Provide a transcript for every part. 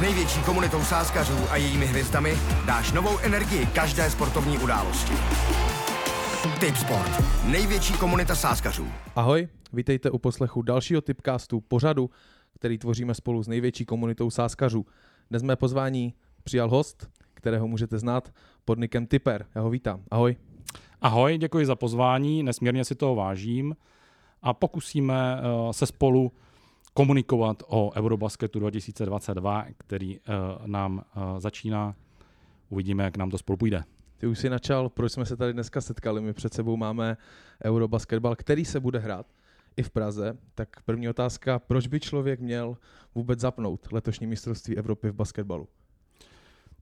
S největší komunitou sáskařů a jejími hvězdami dáš novou energii každé sportovní události. Tip Sport. Největší komunita sáskařů. Ahoj, vítejte u poslechu dalšího tipcastu pořadu, který tvoříme spolu s největší komunitou sáskařů. Dnes mé pozvání přijal host, kterého můžete znát pod nikem Tipper. Já ho vítám. Ahoj. Ahoj, děkuji za pozvání, nesmírně si toho vážím a pokusíme uh, se spolu komunikovat o Eurobasketu 2022, který uh, nám uh, začíná. Uvidíme, jak nám to spolu půjde. Ty už si načal, proč jsme se tady dneska setkali. My před sebou máme Eurobasketbal, který se bude hrát i v Praze. Tak první otázka, proč by člověk měl vůbec zapnout letošní mistrovství Evropy v basketbalu?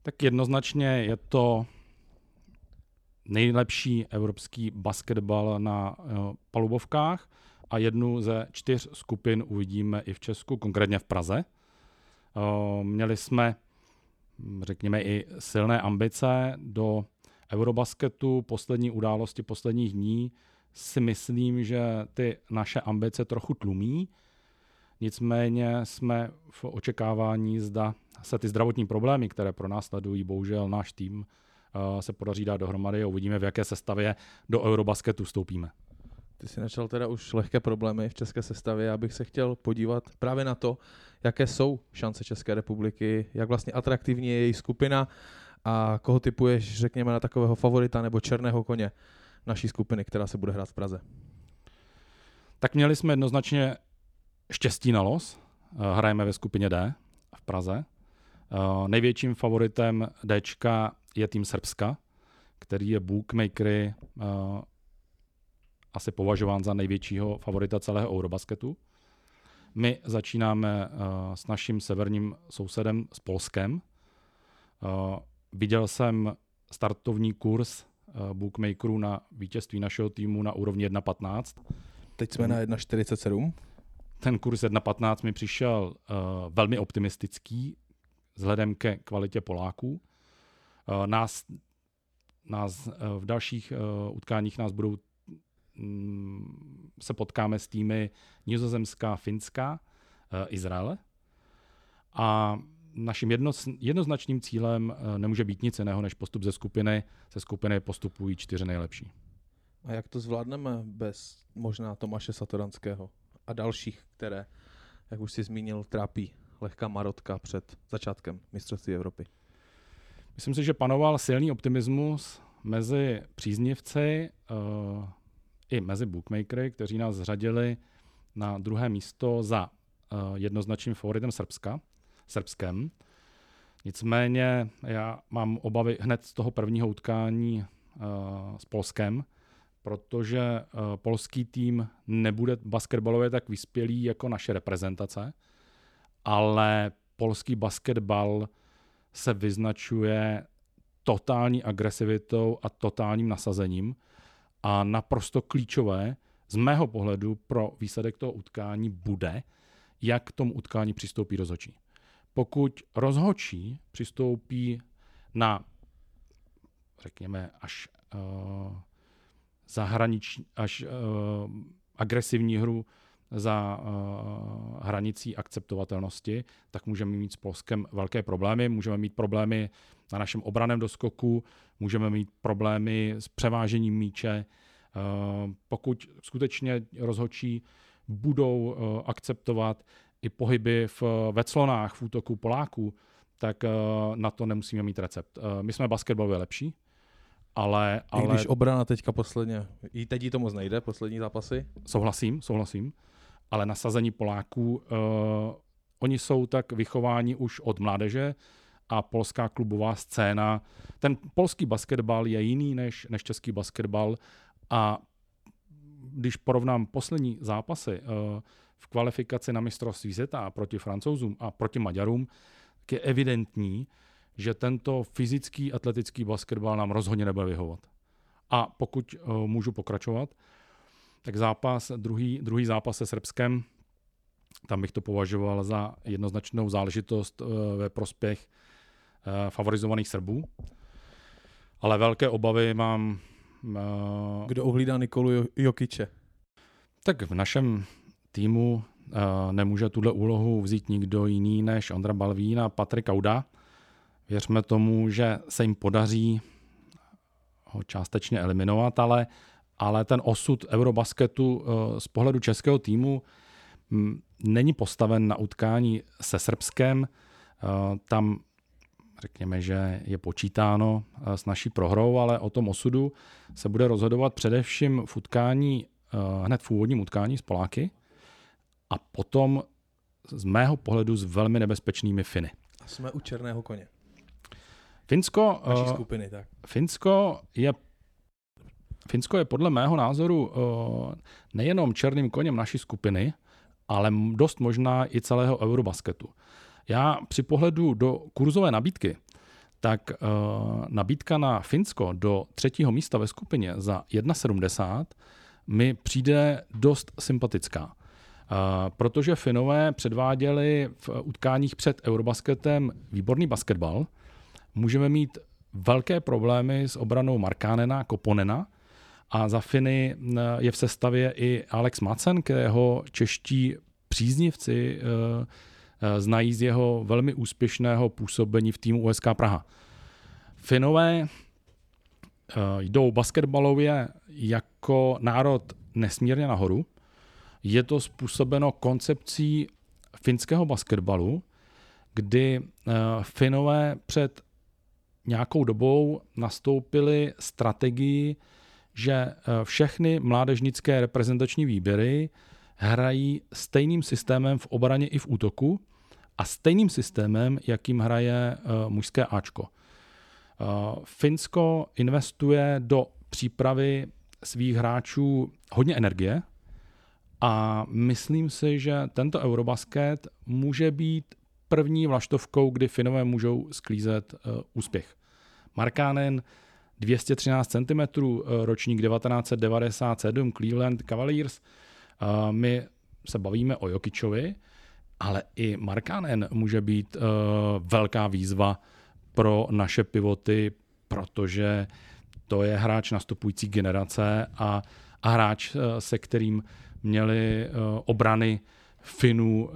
Tak jednoznačně je to nejlepší evropský basketbal na palubovkách a jednu ze čtyř skupin uvidíme i v Česku, konkrétně v Praze. Měli jsme, řekněme, i silné ambice do Eurobasketu, poslední události posledních dní si myslím, že ty naše ambice trochu tlumí. Nicméně jsme v očekávání, zda se ty zdravotní problémy, které pro nás sledují, bohužel náš tým se podaří dát dohromady a uvidíme, v jaké sestavě do Eurobasketu vstoupíme. Ty jsi načal teda už lehké problémy v české sestavě. Já bych se chtěl podívat právě na to, jaké jsou šance České republiky, jak vlastně atraktivní je její skupina a koho typuješ, řekněme, na takového favorita nebo černého koně naší skupiny, která se bude hrát v Praze. Tak měli jsme jednoznačně štěstí na los. Eh, hrajeme ve skupině D v Praze. Eh, největším favoritem D je tým Srbska, který je bookmakery eh, asi považován za největšího favorita celého Eurobasketu. My začínáme s naším severním sousedem, s Polskem. Viděl jsem startovní kurz Eh, bookmakerů na vítězství našeho týmu na úrovni 1.15. Teď jsme na 1.47. Ten kurz 1.15 mi přišel velmi optimistický vzhledem ke kvalitě Poláků. Nás, nás v dalších utkáních nás budou se potkáme s týmy Nizozemská, Finská, uh, Izraele. A naším jedno, jednoznačným cílem eh, nemůže být nic jiného než postup ze skupiny. Ze skupiny postupují čtyři nejlepší. A jak to zvládneme bez možná Tomáše Satoranského a dalších, které, jak už si zmínil, trápí lehká marotka před začátkem mistrovství Evropy? Myslím si, že panoval silný optimismus mezi příznivci uh, i mezi bookmakery, kteří nás zřadili na druhé místo za uh, jednoznačným favoritem Srbska srbském. Nicméně já mám obavy hned z toho prvního utkání uh, s Polskem, protože uh, polský tým nebude basketbalově tak vyspělý jako naše reprezentace, ale polský basketbal se vyznačuje totální agresivitou a totálním nasazením a naprosto klíčové z mého pohledu pro výsledek toho utkání bude, jak k tomu utkání přistoupí rozhodčí pokud rozhočí přistoupí na, řekněme, až uh, zahraniční, až uh, agresivní hru za uh, hranicí akceptovatelnosti, tak můžeme mít s Polskem velké problémy. Můžeme mít problémy na našem obraném doskoku, můžeme mít problémy s převážením míče. Uh, pokud skutečně rozhočí budou uh, akceptovat i pohyby v, ve clonách v útoku Poláků, tak na to nemusíme mít recept. My jsme basketbalově lepší, ale... ale... I když obrana teďka posledně, i teď jí to moc nejde, poslední zápasy? Souhlasím, souhlasím, ale nasazení Poláků, uh, oni jsou tak vychováni už od mládeže a polská klubová scéna, ten polský basketbal je jiný než, než český basketbal a když porovnám poslední zápasy, uh, v kvalifikaci na mistrovství světa proti francouzům a proti Maďarům, tak je evidentní, že tento fyzický atletický basketbal nám rozhodně nebude vyhovat. A pokud uh, můžu pokračovat, tak zápas, druhý, druhý zápas se Srbskem, tam bych to považoval za jednoznačnou záležitost uh, ve prospěch favorizovaných Srbů. Ale velké obavy mám... Kdo ohlídá Nikolu Jokiče? Tak v našem týmu nemůže tuhle úlohu vzít nikdo jiný než Ondra Balvín a Patrik Kauda. Věřme tomu, že se jim podaří ho částečně eliminovat, ale, ale ten osud Eurobasketu z pohledu českého týmu není postaven na utkání se Srbskem. Tam řekněme, že je počítáno eh, s naší prohrou, ale o tom osudu se bude rozhodovat především v utkání, eh, hned v úvodním utkání s Poláky a potom z mého pohledu s velmi nebezpečnými Finy. A jsme u černého koně. Finsko, Naší eh, skupiny, tak. Finsko je Finsko je podle mého názoru nejenom černým koněm naší skupiny, ale dost možná i celého Eurobasketu. Já při pohledu do kurzové nabídky, tak uh, nabídka na Finsko do třetího místa ve skupině za 1,70 mi přijde dost sympatická. Uh, protože Finové předváděli v utkáních před Eurobasketem výborný basketbal, můžeme mít velké problémy s obranou Markánena, Koponena a za Finy eh, je v sestavě i Alex Macen, kterého čeští příznivci uh, znají z jeho velmi úspěšného působení v týmu USK Praha. Finové eh, jdou basketbalově jako národ nesmírně nahoru. Je to způsobeno koncepcí finského basketbalu, kdy eh, Finové před nějakou dobou nastoupili strategii, že všechny mládežnické reprezentační výběry hrají stejným systémem v obraně i v útoku a stejným systémem, jakým hraje uh, mužské Ačko. Uh, Finsko investuje do přípravy svých hráčů hodně energie a myslím si, že tento Eurobasket může být první vlaštovkou, kdy Finové můžou sklízet uh, úspěch. Markánen 213 cm, ročník 1997, Cleveland Cavaliers. My se bavíme o Jokičovi, ale i Markanen může být uh, velká výzva pro naše pivoty, protože to je hráč nastupující generace a, a hráč, uh, se kterým měli uh, obrany Finů uh,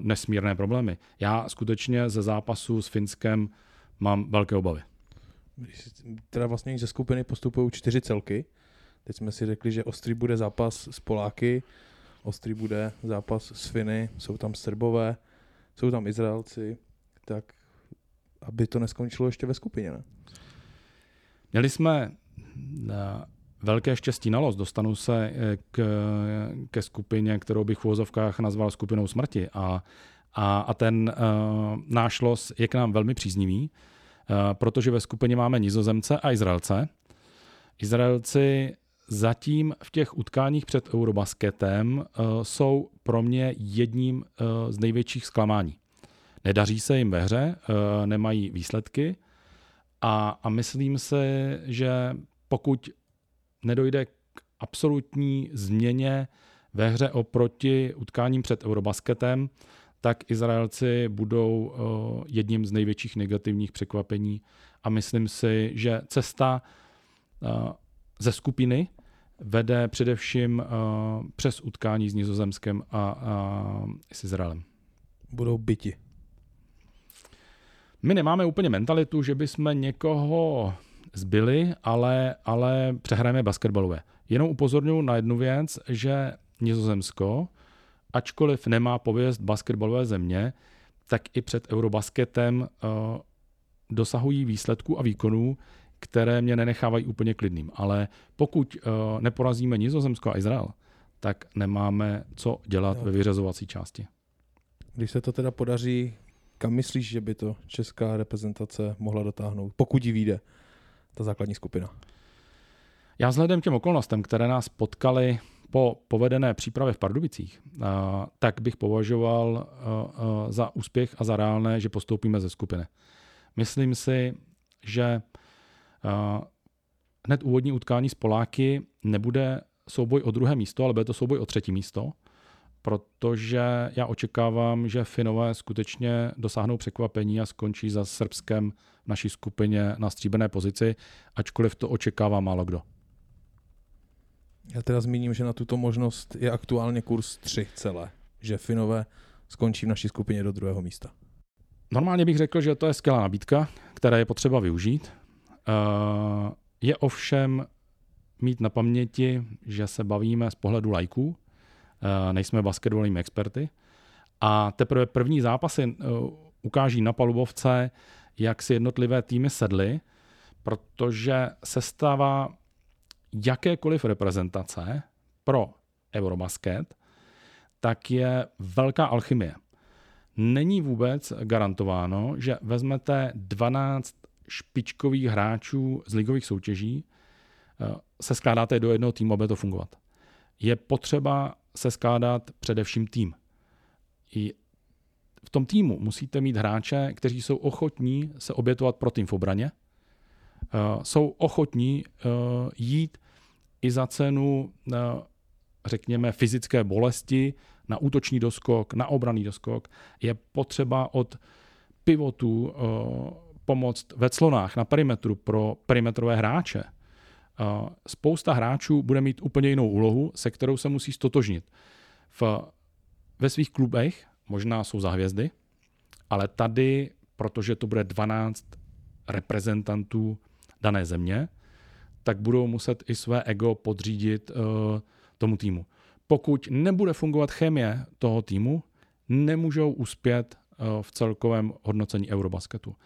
nesmírné problémy. Já skutečně ze zápasu s Finskem mám velké obavy. Teda vlastně ze skupiny postupují čtyři celky. Teď jsme si řekli, že ostrý bude zápas s Poláky, ostrý bude zápas s Finy, jsou tam Srbové, jsou tam Izraelci, tak aby to neskončilo ještě ve skupině, ne? Měli jsme eh, velké štěstí na los. Dostanu se eh, k, ke skupině, kterou bych v úvozovkách nazval skupinou smrti. A, a, a ten uh, náš los je k nám velmi příznivý, uh, protože ve skupině máme Nizozemce a Izraelce. Izraelci zatím v těch utkáních před Eurobasketem uh, jsou pro mě jedním uh, z největších zklamání. Nedaří se jim ve hře, uh, nemají výsledky a, a myslím si, že pokud nedojde k absolutní změně ve hře oproti utkáním před Eurobasketem, tak Izraelci budou jedním z největších negativních překvapení a myslím si, že cesta ze skupiny vede především uh, přes utkání s Nizozemskem a, a s Izraelem. Budou byti. My nemáme úplně mentalitu, že bychom někoho zbyli, ale, ale přehrajeme basketbalové. Jenom upozorňuji na jednu věc, že Nizozemsko, ačkoliv nemá pověst basketbalové země, tak i před Eurobasketem uh, dosahují výsledků a výkonů, které mě nenechávají úplně klidným. Ale pokud uh, neporazíme Nizozemsko a Izrael, tak nemáme co dělat no. ve vyřazovací části. Když se to teda podaří, kam myslíš, že by to česká reprezentace mohla dotáhnout, pokud jí vyjde ta základní skupina? Já vzhledem těm okolnostem, které nás potkaly po povedené přípravě v Pardubicích, uh, tak bych považoval uh, za úspěch a za reálné, že postoupíme ze skupiny. Myslím si, že hned úvodní utkání s Poláky nebude souboj o druhé místo, ale bude to souboj o třetí místo, protože já očekávám, že Finové skutečně dosáhnou překvapení a skončí za Srbskem v naší skupině na stříbené pozici, ačkoliv to očekává málo kdo. Já teda zmíním, že na tuto možnost je aktuálně kurz 3 celé. že Finové skončí v naší skupině do druhého místa? Normálně bych řekl, že to je skvělá nabídka, která je potřeba využít. Uh, je ovšem mít na paměti, že se bavíme z pohledu lajků, uh, nejsme basketbalovými experty a teprve první zápasy uh, ukáží na palubovce, jak si jednotlivé týmy sedly, protože sestava jakékoliv reprezentace pro Eurobasket, tak je velká alchymie. Není vůbec garantováno, že vezmete 12 špičkových hráčů z ligových soutěží, eh, se skládáte do jednoho týmu, aby to fungovat. Je potřeba se skládat především tým. I v tom týmu musíte mít hráče, kteří jsou ochotní se obětovat pro tým v obraně, eh, jsou ochotní eh, jít i za cenu, řekněme, fyzické bolesti na útočný doskok, na obraný doskok. Je potřeba od pivotů pomoct ve clonách na perimetru pro perimetrové hráče. Spousta hráčů bude mít úplně jinou úlohu, se kterou se musí stotožnit. V, ve svých klubech možná jsou za hvězdy, ale tady, protože to bude 12 reprezentantů dané země, tak budou muset i své ego podřídit uh, tomu týmu. Pokud nebude fungovat chemie toho týmu, nemůžou uspět uh, v celkovém hodnocení Eurobasketu.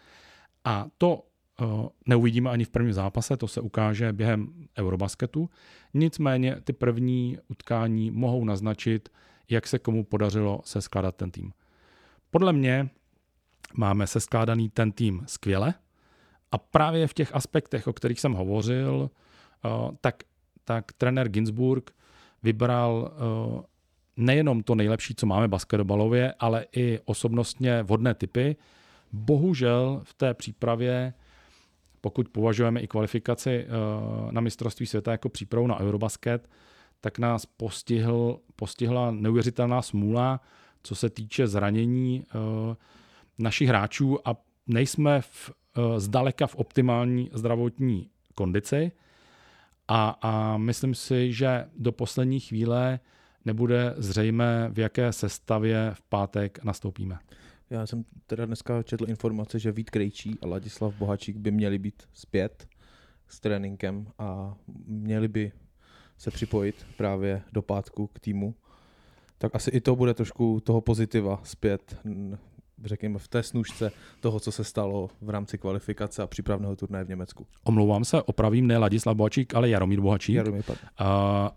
A to uh, neuvidíme ani v prvním zápase, to se ukáže během Eurobasketu. Nicméně ty první utkání mohou naznačit, jak se komu podařilo se skládat ten tým. Podle mě máme se skládaný ten tým skvěle a právě v těch aspektech, o kterých jsem hovořil, uh, tak, tak trenér Ginsburg vybral uh, nejenom to nejlepší, co máme basketbalově, ale i osobnostně vhodné typy, Bohužel v té přípravě, pokud považujeme i kvalifikaci eh, na mistrovství světa jako přípravu na Eurobasket, tak nás postihl, postihla neuvěřitelná smůla, co se týče zranění eh, našich hráčů a nejsme v, eh, zdaleka v optimální zdravotní kondici. A, a myslím si, že do poslední chvíle nebude zřejmé, v jaké sestavě v pátek nastoupíme. Já jsem teda dneska četl informace, že Vít Krejčí a Ladislav Bohačík by měli být zpět s tréninkem a měli by se připojit právě do pátku k týmu. Tak asi i to bude trošku toho pozitiva zpět, řekněme, v té snužce toho, co se stalo v rámci kvalifikace a přípravného turnaje v Německu. Omlouvám se, opravím ne Ladislav Bohačík, ale Jaromír Bohačík. Jaromír uh,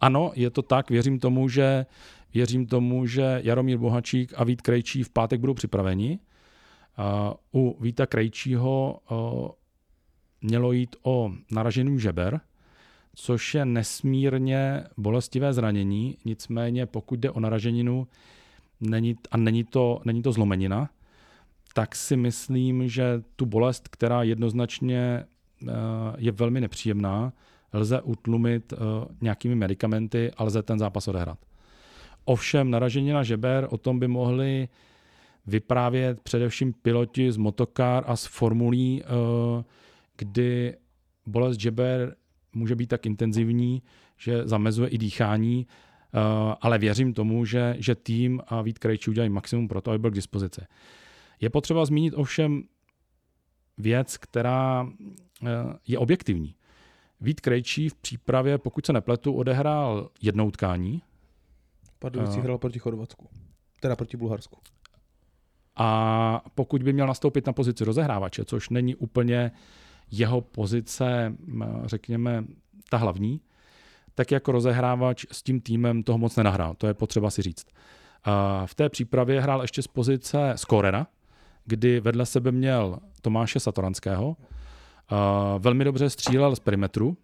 ano, je to tak, věřím tomu, že Věřím tomu, že Jaromír Bohačík a Vít Krejčí v pátek budou připraveni. U Víta Krejčího mělo jít o naražený žeber, což je nesmírně bolestivé zranění, nicméně pokud jde o naraženinu není, a není to, není to zlomenina, tak si myslím, že tu bolest, která jednoznačně je velmi nepříjemná, lze utlumit nějakými medicamenty a lze ten zápas odehrát. Ovšem naražení na žeber, o tom by mohli vyprávět především piloti z motokár a z formulí, eh, kdy bolest žeber může být tak intenzivní, že zamezuje i dýchání, eh, ale věřím tomu, že, že tým a Vít Krejčí udělají maximum pro to, aby byl k dispozici. Je potřeba zmínit ovšem věc, která eh, je objektivní. Vít Krejčí v přípravě, pokud se nepletu, odehrál jednou utkání, Pardubicí uh, hrál proti Chorvatsku, teda proti Bulharsku. A pokud by měl nastoupit na pozici rozehrávače, což není úplně jeho pozice, řekněme, ta hlavní, tak jako rozehrávač s tím týmem toho moc nenahrál. To je potřeba si říct. A v té přípravě hrál ještě z pozice skorera, kdy vedle sebe měl Tomáše Satoranského. A velmi dobře střílel z perimetru,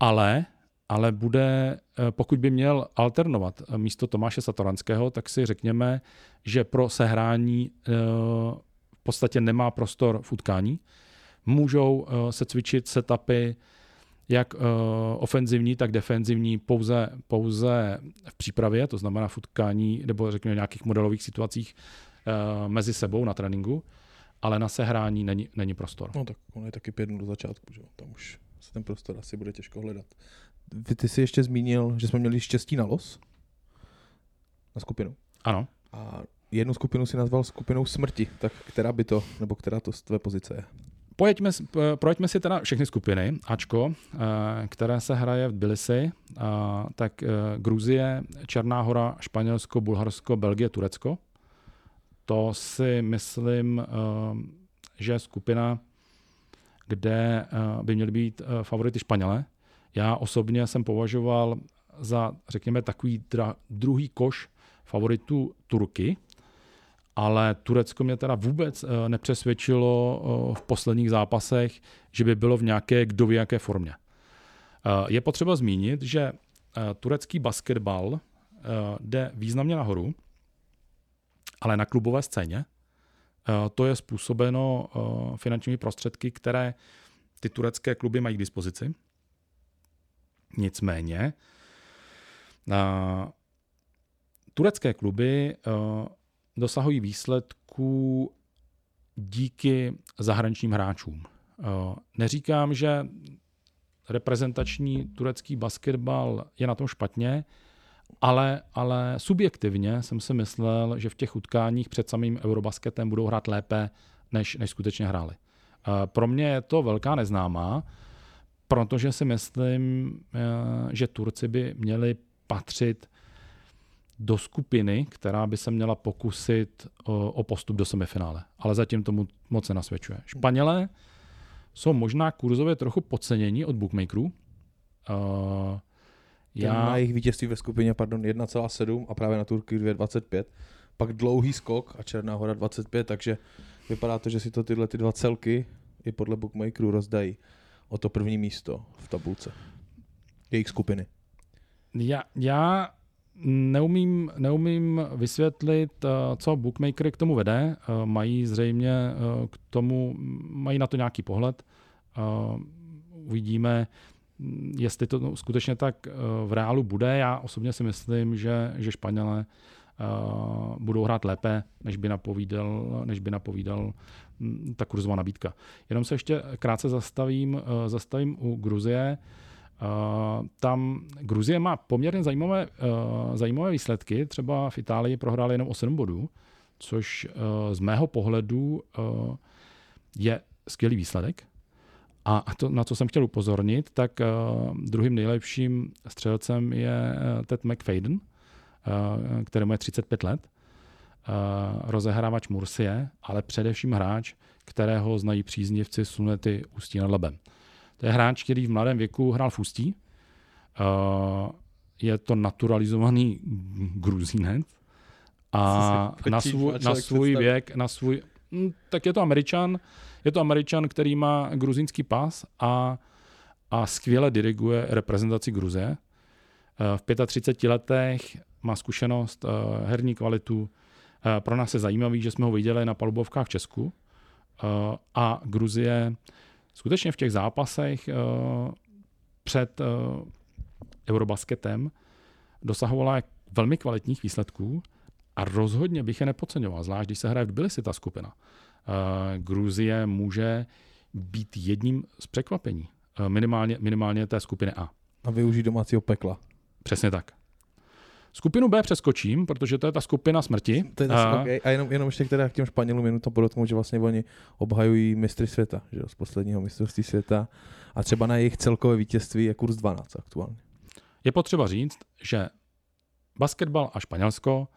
ale ale bude, eh, pokud by měl alternovat eh, místo Tomáše Satoranského, tak si řekněme, že pro sehrání eh, v podstatě nemá prostor v utkání. Můžou se cvičit setupy jak ofenzivní, tak defenzivní pouze, pouze v přípravě, to znamená v utkání nebo řekněme v nějakých modelových situacích mezi sebou na tréninku, ale na sehrání není, není prostor. No tak on je taky pět do začátku, že? tam už se ten prostor asi bude těžko hledat. Ty jsi ještě zmínil, že jsme měli štěstí na los? Na skupinu. Ano. A jednu skupinu si nazval skupinou smrti, tak která by to, nebo která to z tvé pozice je? Pojeďme, projeďme si teda všechny skupiny, Ačko, eh, které se hraje v Tbilisi, tak eh, Gruzie, Černá hora, Španělsko, Bulharsko, Belgie, Turecko. To si myslím, eh, že je skupina, kde by měly být favority Španělé. Já osobně jsem považoval za, řekněme, takový druhý koš favoritů Turky, ale Turecko mě teda vůbec eh, nepřesvědčilo eh, v posledních zápasech, že by bylo v nějaké kdo ví jaké formě. Eh, je potřeba zmínit, že turecký basketbal jde významně nahoru, ale na klubové scéně. To je způsobeno finančními prostředky, které ty turecké kluby mají k dispozici. Nicméně, turecké kluby dosahují výsledků díky zahraničním hráčům. Neříkám, že reprezentační turecký basketbal je na tom špatně, ale, ale subjektivně jsem si myslel, že v těch utkáních před samým Eurobasketem budou hrát lépe, než, než skutečně hráli. Pro mě je to velká neznámá, protože si myslím, eh, že Turci by měli patřit do skupiny, která by se měla pokusit o, postup do semifinále. Ale zatím tomu moc nenasvědčuje. Španělé jsou možná kurzově trochu podcenění od bookmakerů. Uh, já... Na jejich vítězství ve skupině pardon, 1,7 a právě na Turky 2,25. Pak dlouhý skok a Černá hora 25, takže vypadá to, že si to tyhle ty dva celky i podle bookmakerů rozdají o to první místo v tabulce. Jejich skupiny. Já, já Neumím, neumím vysvětlit, eh, co bookmakery k tomu vede. Eh, mají zřejmě eh, k tomu, mají na to nějaký pohled. Uvidíme, hm, jestli to skutečně tak v reálu bude. Já osobně si myslím, že, že Španělé budou hrát lépe, než by napovídal, než by napovídal ta kurzová nabídka. Jenom se ještě krátce zastavím, zastavím u Gruzie. Uh, tam Gruzie má poměrně zajímavé, uh, zajímavé výsledky. Třeba v Itálii prohráli jenom o 7 bodů, což z mého pohledu je skvělý výsledek. A to, na co jsem chtěl upozornit, tak uh, druhým nejlepším střelcem je Ted McFadden, kterému je 35 let, rozehrávač Mursie, ale především hráč, kterého znají příznivci Sunety Ústí nad Labem. To je hráč, který v mladém věku hrál v Ústí. Uh, je to naturalizovaný Gruzínec. A na svůj, na svůj věk, na svůj, hm, tak je to Američan, je to Američan, který má gruzínský pas a, a skvěle diriguje reprezentaci Gruzie. Uh, v 35 letech má zkušenost, herní kvalitu. Uh, pro nás je zajímavý, že jsme ho viděli na palubovkách v Česku. A Gruzie skutečně v těch zápasech uh, před Eurobasketem dosahovala velmi kvalitních výsledků a rozhodně bych je nepodceňoval, zvlášť když se hraje v Tbilisi ta skupina. Gruzie může být jedním z překvapení, minimálně, minimálně té skupiny A. A využít domácího pekla. Přesně tak. Skupinu B přeskočím, protože to je ta skupina smrti. To je a... Okay. a jenom, jenom ještě teda k těm Španělům jenom to podotknout, že vlastně oni obhajují mistry světa, že z posledního mistrovství světa a třeba na jejich celkové vítězství je kurz 12 aktuálně. Je potřeba říct, že basketbal a Španělsko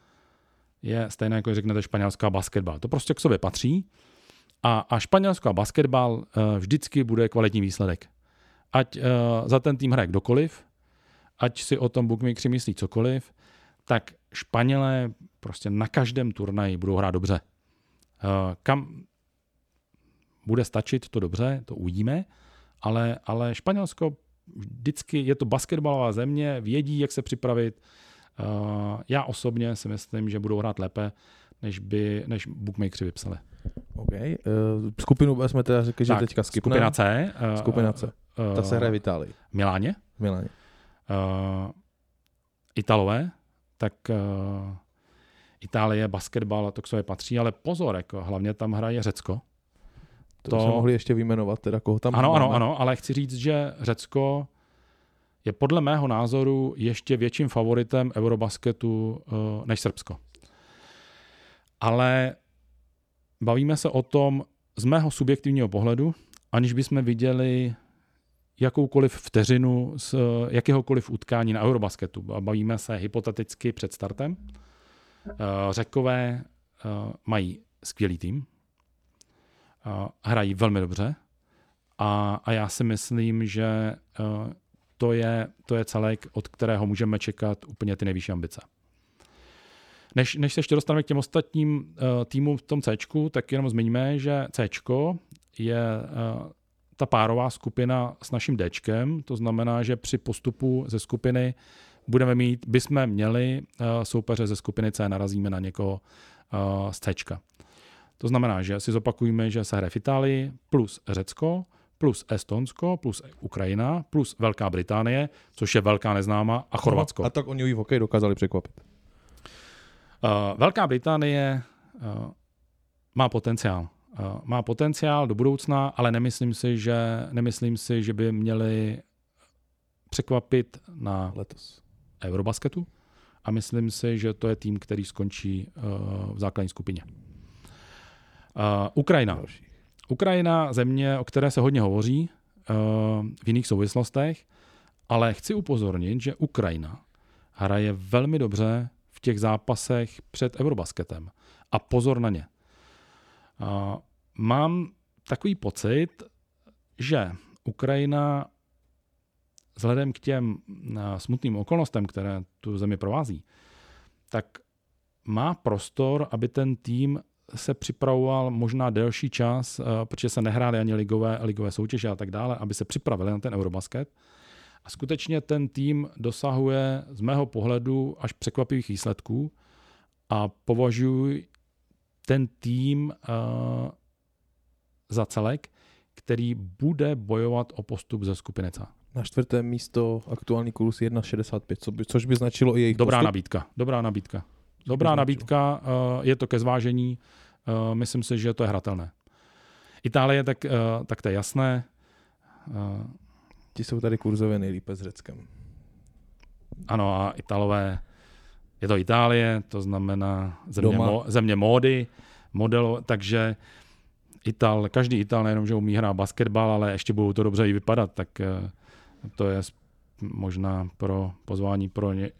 je stejné, jako řeknete Španělsko a basketbal. To prostě k sobě patří a, a Španělsko a basketbal uh, vždycky bude kvalitní výsledek. Ať uh, za ten tým hraje kdokoliv, ať si o tom bookmakeri myslí cokoliv, tak Španělé prostě na každém turnaji budou hrát dobře. Eh, kam bude stačit to dobře, to uvidíme, ale, ale Španělsko vždycky je to basketbalová země, vědí, jak se připravit. Eh, já osobně si myslím, že budou hrát lépe, než by než bookmakeri vypsali. OK. Uh, skupinu B jsme teda řekli, že tak, teďka skipne. Skupina C. Skupina C. Ta se hraje v Itálii. Miláně. Miláně. Uh, Italové tak uh, Itálie, basketbal a to k sobě patří, ale pozor, jako, hlavně tam hraje Řecko. To, to... jsme mohli ještě vyjmenovat, teda koho tam Ano, máme. ano, ano, ale chci říct, že Řecko je podle mého názoru ještě větším favoritem Eurobasketu uh, než Srbsko. ale bavíme se o tom z mého subjektivního pohledu, aniž bychom viděli jakoukoliv vteřinu z jakéhokoliv utkání na Eurobasketu. Bavíme se hypoteticky před startem. Eh, Řekové eh, mají skvělý tým, eh, hrají velmi dobře a, a já si myslím, že to je, to je celek, od kterého můžeme čekat úplně ty nejvyšší ambice. Než, než se ještě dostaneme k těm ostatním uh, týmům v tom C, tak jenom zmiňme, že C je uh, ta párová skupina s naším D, to znamená, že při postupu ze skupiny budeme mít, bychom měli uh, soupeře ze skupiny C, narazíme na někoho uh, z C. To znamená, že si zopakujeme, že se hraje v Itálii plus Řecko, plus Estonsko, plus Ukrajina, plus Velká Británie, což je velká neznáma, a Chorvatsko. a tak oni ji v hokeji dokázali překvapit. Uh, Velká Británie uh, má potenciál. Uh, má potenciál do budoucna, ale nemyslím si, že, nemyslím si, že by měli překvapit na letos Eurobasketu a myslím si, že to je tým, který skončí uh, v základní skupině. Uh, Ukrajina. Ukrajina, země, o které se hodně hovoří v jiných souvislostech, ale chci upozornit, že Ukrajina hraje velmi dobře v těch zápasech před Eurobasketem. A pozor na ně. Uh, mám takový pocit, že Ukrajina vzhledem k těm smutným okolnostem, které tu zemi provází, tak má prostor, aby ten tým se připravoval možná delší čas, protože se nehrály ani ligové, ligové soutěže a tak dále, aby se připravili na ten Eurobasket. A skutečně ten tým dosahuje z mého pohledu až překvapivých výsledků a považuji ten tým uh, za celek, který bude bojovat o postup ze skupiny C. Na čtvrté místo aktuální kurz 1,65, což by značilo i jejich Dobrá postup? nabídka, dobrá nabídka. Dobrá nabídka, uh, je to ke zvážení, uh, myslím si, že to je hratelné. Itálie, tak, uh, tak to je jasné. Ti jsou tady kurzově nejlépe s Řeckem. Ano a Italové, je to Itálie, to znamená země, mo, země módy, modelu, takže Ital, každý Ital nejenom, že umí hrát basketbal, ale ještě budou to dobře i vypadat, tak eh, to je možná pro pozvání pro ně,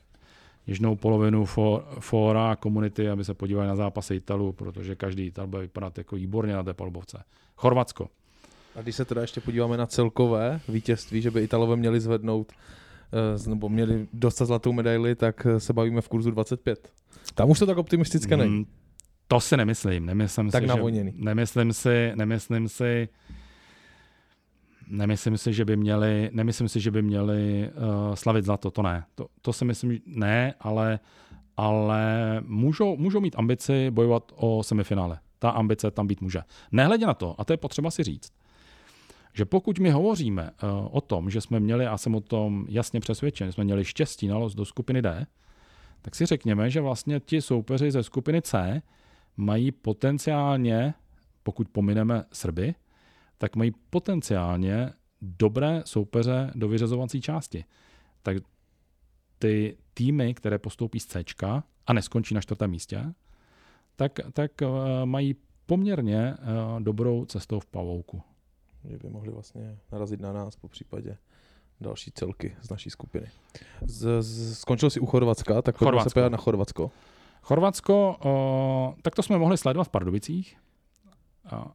něžnou polovinu for, fora a komunity, aby se podívali na zápasy Italu, protože každý Ital bude vypadat jako výborně na té palubovce. Chorvatsko. A když se teda ještě podíváme na celkové vítězství, že by Italové měli zvednout nebo měli dostat zlatou medaili, tak eh, se bavíme v kurzu 25. Tam už to tak optimistické není. Mm, to si nemyslím. Nemyslím tak si, navoněný. Že, nemyslím si, nemyslím si, nemyslím si, že by měli, nemyslím si, že by měli uh, slavit zlato, to ne. To, to si myslím, že ne, ale, ale můžou, můžou mít ambici bojovat o semifinále. Ta ambice tam být může. Nehledě na to, a to je potřeba si říct, že pokud my hovoříme uh, o tom, že jsme měli, a jsem o tom jasně přesvědčen, jsme měli štěstí na los do skupiny D, tak si řekněme, že vlastně ti soupeři ze skupiny C mají potenciálně, pokud pomineme Srby, tak mají potenciálně dobré soupeře do vyřazovací části. Tak ty týmy, které postoupí z C a neskončí na čtvrtém místě, tak, tak eh, mají poměrně eh, dobrou cestou v pavouku. Že by mohli vlastně narazit na nás po případě další celky z naší skupiny. Z, z, skončil si u Chorvatska, tak pojďme se podívat na Chorvatsko. Chorvatsko, o, tak to jsme mohli sledovat v Pardubicích. Já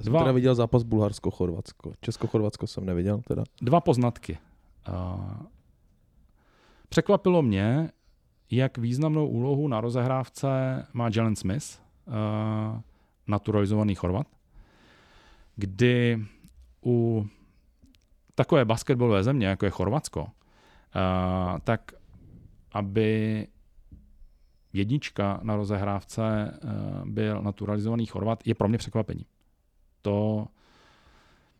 jsem dva, teda viděl zápas Bulharsko-Chorvatsko. Česko-Chorvatsko jsem neviděl teda. Dva poznatky. O, překvapilo mě, jak významnou úlohu na rozehrávce má Jalen Smith, o, naturalizovaný Chorvat, kdy u takové basketbalové země, jako je Chorvatsko, tak aby jednička na rozehrávce eh, byl naturalizovaný Chorvat, je pro mě překvapení. To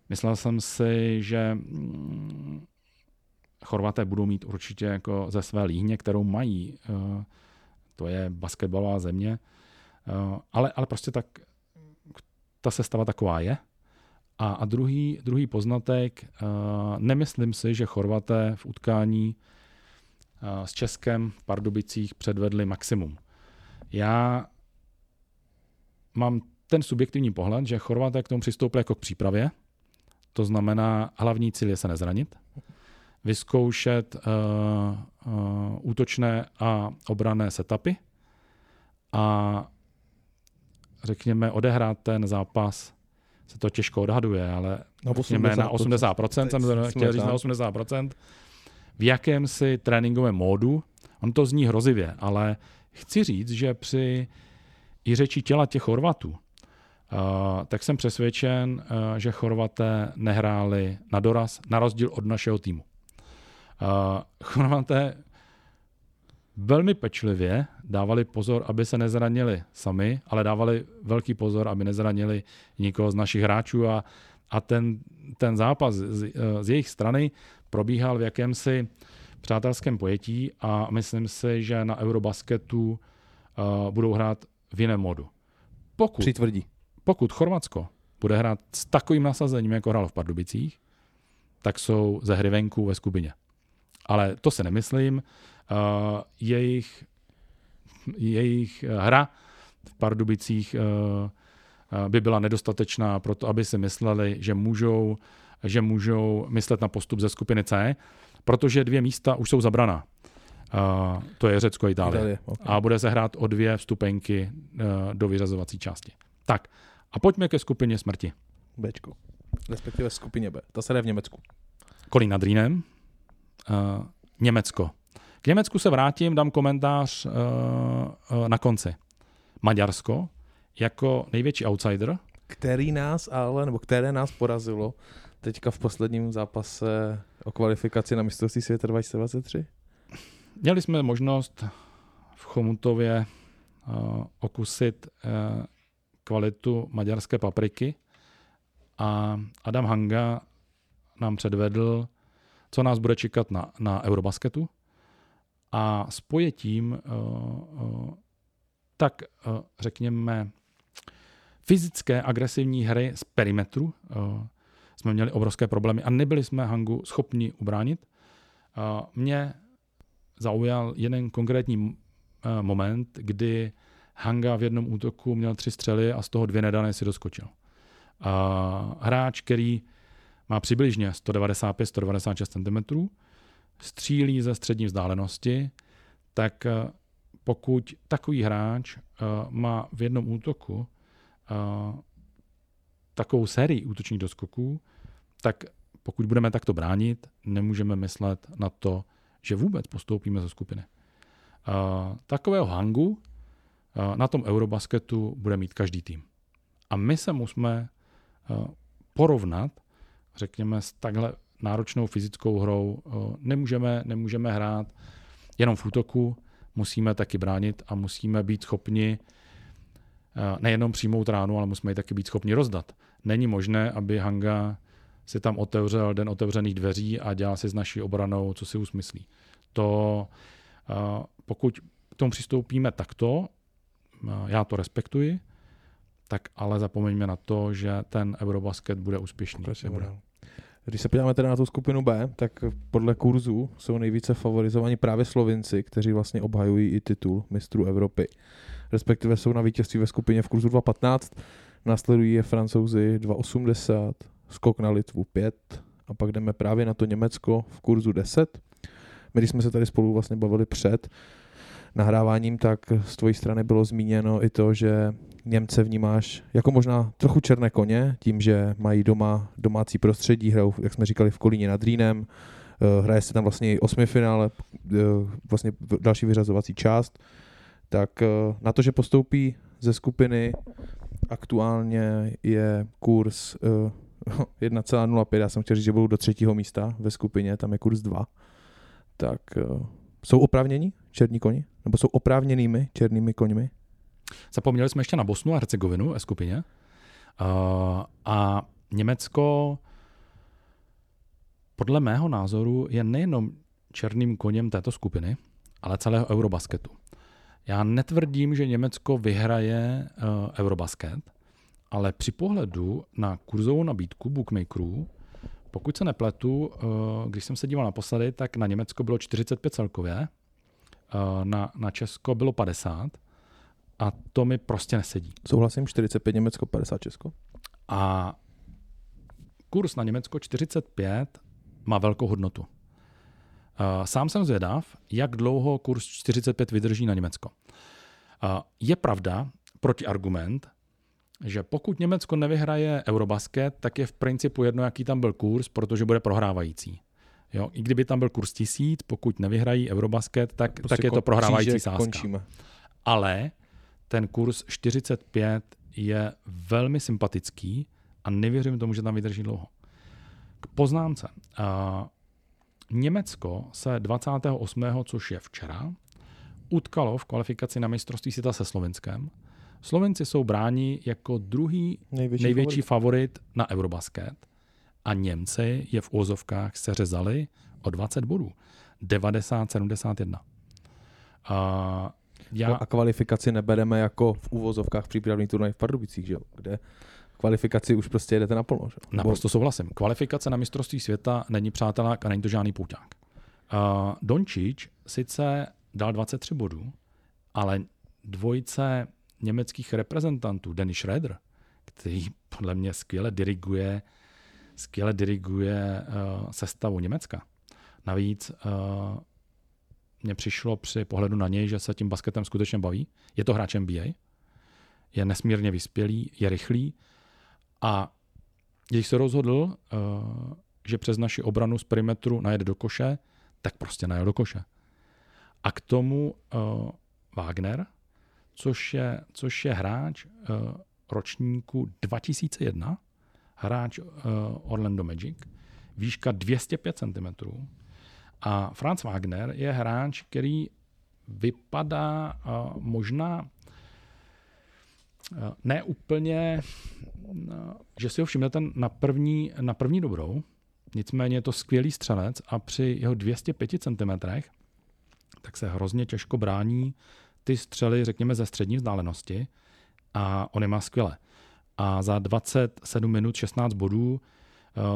myslel jsem si, že mm, Chorvaté budou mít určitě jako ze své líhně, kterou mají. Eh, to je basketbalová země. Eh, ale, ale prostě tak ta sestava taková je. A, a druhý, druhý poznatek, nemyslím si, že Chorvaté v utkání s Českem v Pardubicích předvedli maximum. Já mám ten subjektivní pohled, že Chorvaté k tomu přistoupili jako k přípravě. To znamená, hlavní cíl je se nezranit, vyzkoušet uh, uh, útočné a obrané setupy a řekněme odehrát ten zápas se to těžko odhaduje, ale No, řekněme na 80%, jsem chtěl říct na 80%, v jakémsi tréninkovém módu. On to zní hrozivě, ale chci říct, že při i řeči těla těch Chorvatů, uh, tak jsem přesvědčen, uh, že Chorvaté nehráli na doraz, na rozdíl od našeho týmu. Uh, Chorvaté velmi pečlivě dávali pozor, aby se nezranili sami, ale dávali velký pozor, aby nezranili nikoho z našich hráčů a, a ten, ten zápas z, z jejich strany probíhal v jakémsi přátelském pojetí a myslím si, že na Eurobasketu uh, budou hrát v jiném modu. Pokud, Přitvrdí. pokud Chorvatsko bude hrát s takovým nasazením, jako hrálo v Pardubicích, tak jsou ze hry venku ve skupině. Ale to se nemyslím. Uh, jejich, jejich hra v Pardubicích uh, by byla nedostatečná pro to, aby si mysleli, že můžou, že můžou myslet na postup ze skupiny C, protože dvě místa už jsou zabraná. Uh, to je Řecko a Itálie. Itálie, okay. A bude se hrát o dvě vstupenky uh, do vyřazovací části. Tak, a pojďme ke skupině smrti. Bčko. Respektive skupině B. Ta se jde v Německu. Kolín nad Rýnem, uh, Německo. K Německu se vrátím, dám komentář uh, uh, na konci. Maďarsko jako největší outsider. Který nás ale, nebo které nás porazilo teďka v posledním zápase o kvalifikaci na mistrovství světa 2023? Měli jsme možnost v Chomutově uh, okusit uh, kvalitu maďarské papriky a Adam Hanga nám předvedl, co nás bude čekat na, na Eurobasketu a s pojetím uh, uh, tak uh, řekněme fyzické agresivní hry z perimetru jsme měli obrovské problémy a nebyli jsme Hangu schopni ubránit. Mě zaujal jeden konkrétní moment, kdy Hanga v jednom útoku měl tři střely a z toho dvě nedané si doskočil. Hráč, který má přibližně 195-196 cm, střílí ze střední vzdálenosti, tak uh, pokud takový hráč uh, má v jednom útoku uh, takovou sérii útočních doskoků, tak pokud budeme takto bránit, nemůžeme myslet na to, že vůbec postoupíme ze skupiny. Takového hangu na tom Eurobasketu bude mít každý tým. A my se musíme porovnat, řekněme, s takhle náročnou fyzickou hrou. Uh, nemůžeme, nemůžeme hrát jenom v útoku, musíme taky bránit a musíme být schopni uh, nejenom přijmout ránu, ale musíme ji taky být schopni rozdat. Není možné, aby Hanga si tam otevřel den otevřených dveří a dělal si s naší obranou, co si usmyslí. To, pokud k tomu přistoupíme takto, já to respektuji, tak ale zapomeňme na to, že ten Eurobasket bude úspěšný. Nebude. Když se podíváme teda na tu skupinu B, tak podle kurzu jsou nejvíce favorizovaní právě Slovinci, kteří vlastně obhajují i titul mistrů Evropy. Respektive jsou na vítězství ve skupině v kurzu 2.15, následují je Francouzi 2.80, skok na Litvu 5 a pak jdeme právě na to Německo v kurzu 10. My, když jsme se tady spolu vlastně bavili před nahráváním, tak z tvojí strany bylo zmíněno i to, že Němce vnímáš jako možná trochu černé koně, tím, že mají doma domácí prostředí, hrajou, jak jsme říkali, v Kolíně nad Rýnem, hraje se tam vlastně i osmifinále, vlastně další vyřazovací část, tak na to, že postoupí ze skupiny, aktuálně je kurz 1,05, já jsem chtěl říct, že budou do třetího místa ve skupině, tam je kurz 2. Tak jsou oprávnění černí koni? Nebo jsou oprávněnými černými koňmi? Zapomněli jsme ještě na Bosnu a Hercegovinu skupině. Uh, a Německo podle mého názoru je nejenom černým koněm této skupiny, ale celého Eurobasketu. Já netvrdím, že Německo vyhraje uh, Eurobasket, ale při pohledu na kurzovou nabídku bookmakerů, pokud se nepletu, uh, když jsem se díval naposledy, tak na Německo bylo 45 celkově, uh, na, na Česko bylo 50 a to mi prostě nesedí. Souhlasím, 45 Německo, 50 Česko. A kurz na Německo 45 má velkou hodnotu. Eh, sám jsem zvědav, jak dlouho kurz 45 vydrží na Německo. Eh, je pravda, protiargument, že pokud Německo nevyhraje Eurobasket, tak je v principu jedno, jaký tam byl kurz, protože bude prohrávající. Jo, I kdyby tam byl kurz tisíc, pokud nevyhrají Eurobasket, tak, prostě tak je to prohrávající sázka. Končíme. Ale ten kurz 45 je velmi sympatický a nevěřím tomu, že tam vydrží dlouho. K poznámce. Německo se 28., což je včera, utkalo v kvalifikaci na mistrovství světa se Slovenskem. Slovenci jsou bráni jako druhý největší, největší favorit. favorit na Eurobasket a Němci je v úzovkách seřezali o 20 bodů. 90-71. A, já... A kvalifikaci nebereme jako v úvozovkách přípravný turnaj v Pardubicích, že? kde kvalifikaci už prostě jedete naplno. Že? Naprosto souhlasím. Kvalifikace na mistrovství světa není přátelák a není to žádný pouťák. Uh, Dončič sice dal 23 bodů, ale dvojice německých reprezentantů, Dennis Schroeder, který podle mě skvěle diriguje, skvěle diriguje uh, sestavu Německa. Navíc uh, mně přišlo při pohledu na něj, že se tím basketem skutečně baví. Je to hráč NBA, je nesmírně vyspělý, je rychlý a když se rozhodl, uh, že přes naši obranu z perimetru najede do koše, tak prostě najel do koše. A k tomu uh, Wagner, což je, což je hráč uh, ročníku 2001, hráč Orlando Magic, výška 205 cm. A Franz Wagner je hráč, který vypadá uh, možná ne úplně, že si ho všimnete na první, na první dobrou, nicméně je to skvělý střelec a při jeho 205 cm tak se hrozně těžko brání ty střely, řekněme, ze střední vzdálenosti a on je má skvěle. A za 27 minut 16 bodů, eh,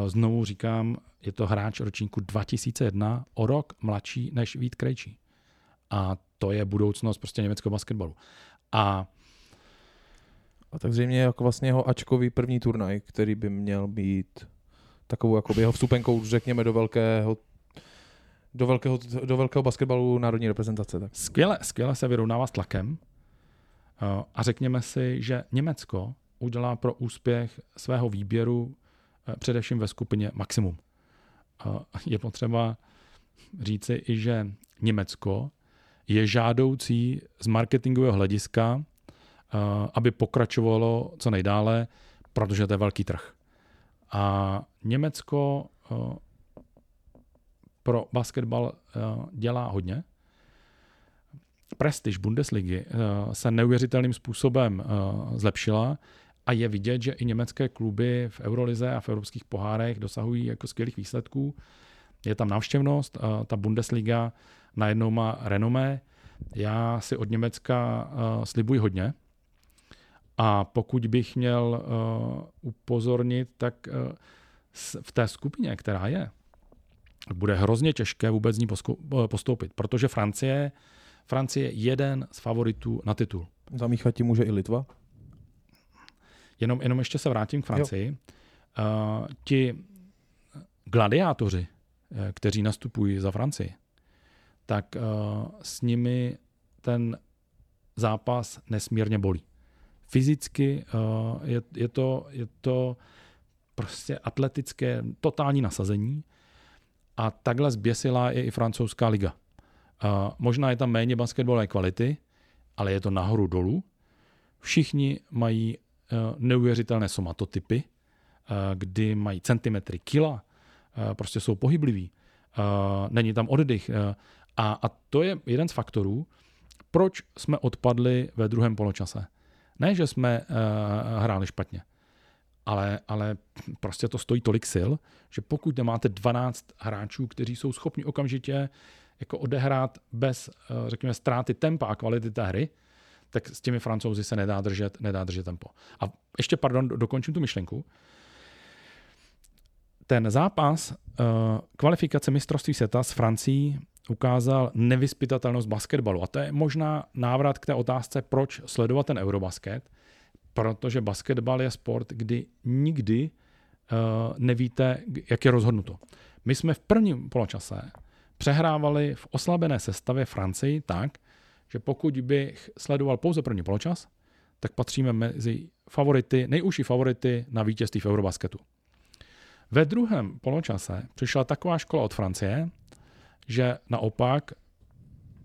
znovu říkám, je to hráč ročníku 2001, o rok mladší než Vít Krejčí. A to je budoucnost prostě německého basketbalu. A a tak zřejmě jako vlastně jeho ačkový první turnaj, který by měl být takovou jako jeho vstupenkou, řekněme, do velkého do velkého, do velkého basketbalu národní reprezentace. Tak. Skvěle, skvěle se vyrovnává s tlakem eh, a řekněme si, že Německo udělá pro úspěch svého výběru eh, především ve skupině maximum. Eh, je potřeba říci i, že Německo je žádoucí z marketingového hlediska, aby pokračovalo co nejdále, protože to je velký trh. A Německo pro basketbal eh, dělá hodně. Prestiž Bundesligy eh, se neuvěřitelným způsobem eh, zlepšila a je vidět, že i německé kluby v Eurolize a v evropských pohárech dosahují jako skvělých výsledků. Je tam návštěvnost, ta Bundesliga najednou má renomé. Já si od Německa slibuji hodně. A pokud bych měl upozornit, tak v té skupině, která je, bude hrozně těžké vůbec z ní postoupit, protože Francie, Francie je jeden z favoritů na titul. Zamíchat ti může i Litva? Jenom, jenom ještě se vrátím k Francii. Uh, ti gladiátoři, eh, kteří nastupují za Francii, tak uh, s nimi ten zápas nesmírně bolí. Fyzicky uh, je, je, to, je to prostě atletické totální nasazení a takhle zběsilá je i francouzská liga. Uh, možná je tam méně basketbalové kvality, ale je to nahoru dolů. Všichni mají neuvěřitelné somatotypy, uh, kdy mají centimetry kila, uh, prostě jsou pohybliví, není tam oddych. Uh, a, a to je jeden z faktorů, proč jsme odpadli ve druhém poločase. Ne, že jsme hráli špatně ale, ale prostě to stojí tolik sil, že pokud nemáte 12 hráčů, kteří jsou schopni okamžitě jako odehrát bez, eh, řekněme, ztráty tempa a kvality té hry, tak s těmi francouzi se nedá držet, nedá držet tempo. A ještě, pardon, dokončím tu myšlenku. Ten zápas uh, kvalifikace mistrovství světa s Francií ukázal nevyspytatelnost basketbalu. A to je možná návrat k té otázce, proč sledovat ten Eurobasket, protože basketbal je sport, kdy nikdy uh, nevíte, jak je rozhodnuto. My jsme v prvním poločase přehrávali v oslabené sestavě Francii tak, že pokud bych sledoval pouze první poločas, tak patříme mezi favority, nejužší favority na vítězství v Eurobasketu. Ve druhém poločase přišla taková škola od Francie, že naopak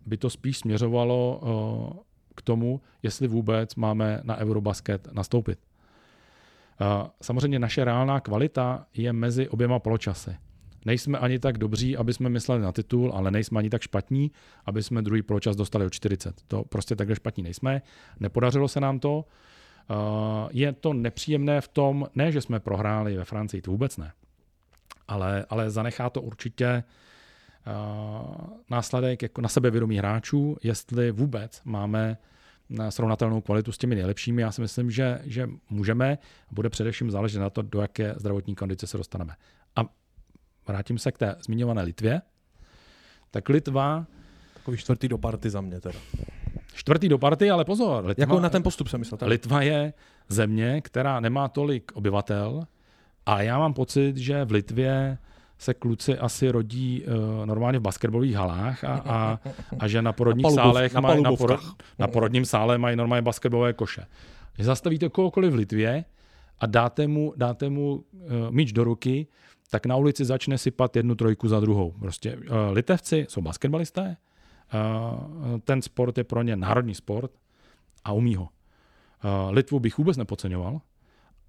by to spíš směřovalo uh, k tomu, jestli vůbec máme na Eurobasket nastoupit. Uh, samozřejmě naše reálná kvalita je mezi oběma poločasy. Nejsme ani tak dobří, aby jsme mysleli na titul, ale nejsme ani tak špatní, aby jsme druhý poločas dostali o 40. To prostě takhle špatní nejsme. Nepodařilo se nám to. Uh, je to nepříjemné v tom, ne, že jsme prohráli ve Francii, to vůbec ne. Ale, ale zanechá to určitě uh, následek jako na sebevědomí hráčů, jestli vůbec máme na srovnatelnou kvalitu s těmi nejlepšími. Já si myslím, že, že můžeme. Bude především záležet na to, do jaké zdravotní kondice se dostaneme. Vrátím se k té zmiňované Litvě. Tak Litva... Takový čtvrtý do party za mě teda. Čtvrtý do party, ale pozor. Litva, jako na ten postup jsem myslel. Litva je země, která nemá tolik obyvatel a já mám pocit, že v Litvě se kluci asi rodí uh, normálně v basketbalových halách a, a, a že na porodních na sálech na, mají, na, porod, na porodním sále mají normálně basketbalové koše. Že zastavíte kohokoliv v Litvě a dáte mu, dáte mu uh, míč do ruky, tak na ulici začne sypat jednu trojku za druhou. Prostě uh, Litevci jsou basketbalisté, uh, ten sport je pro ně národní sport a umí ho. Uh, Litvu bych vůbec nepodceňoval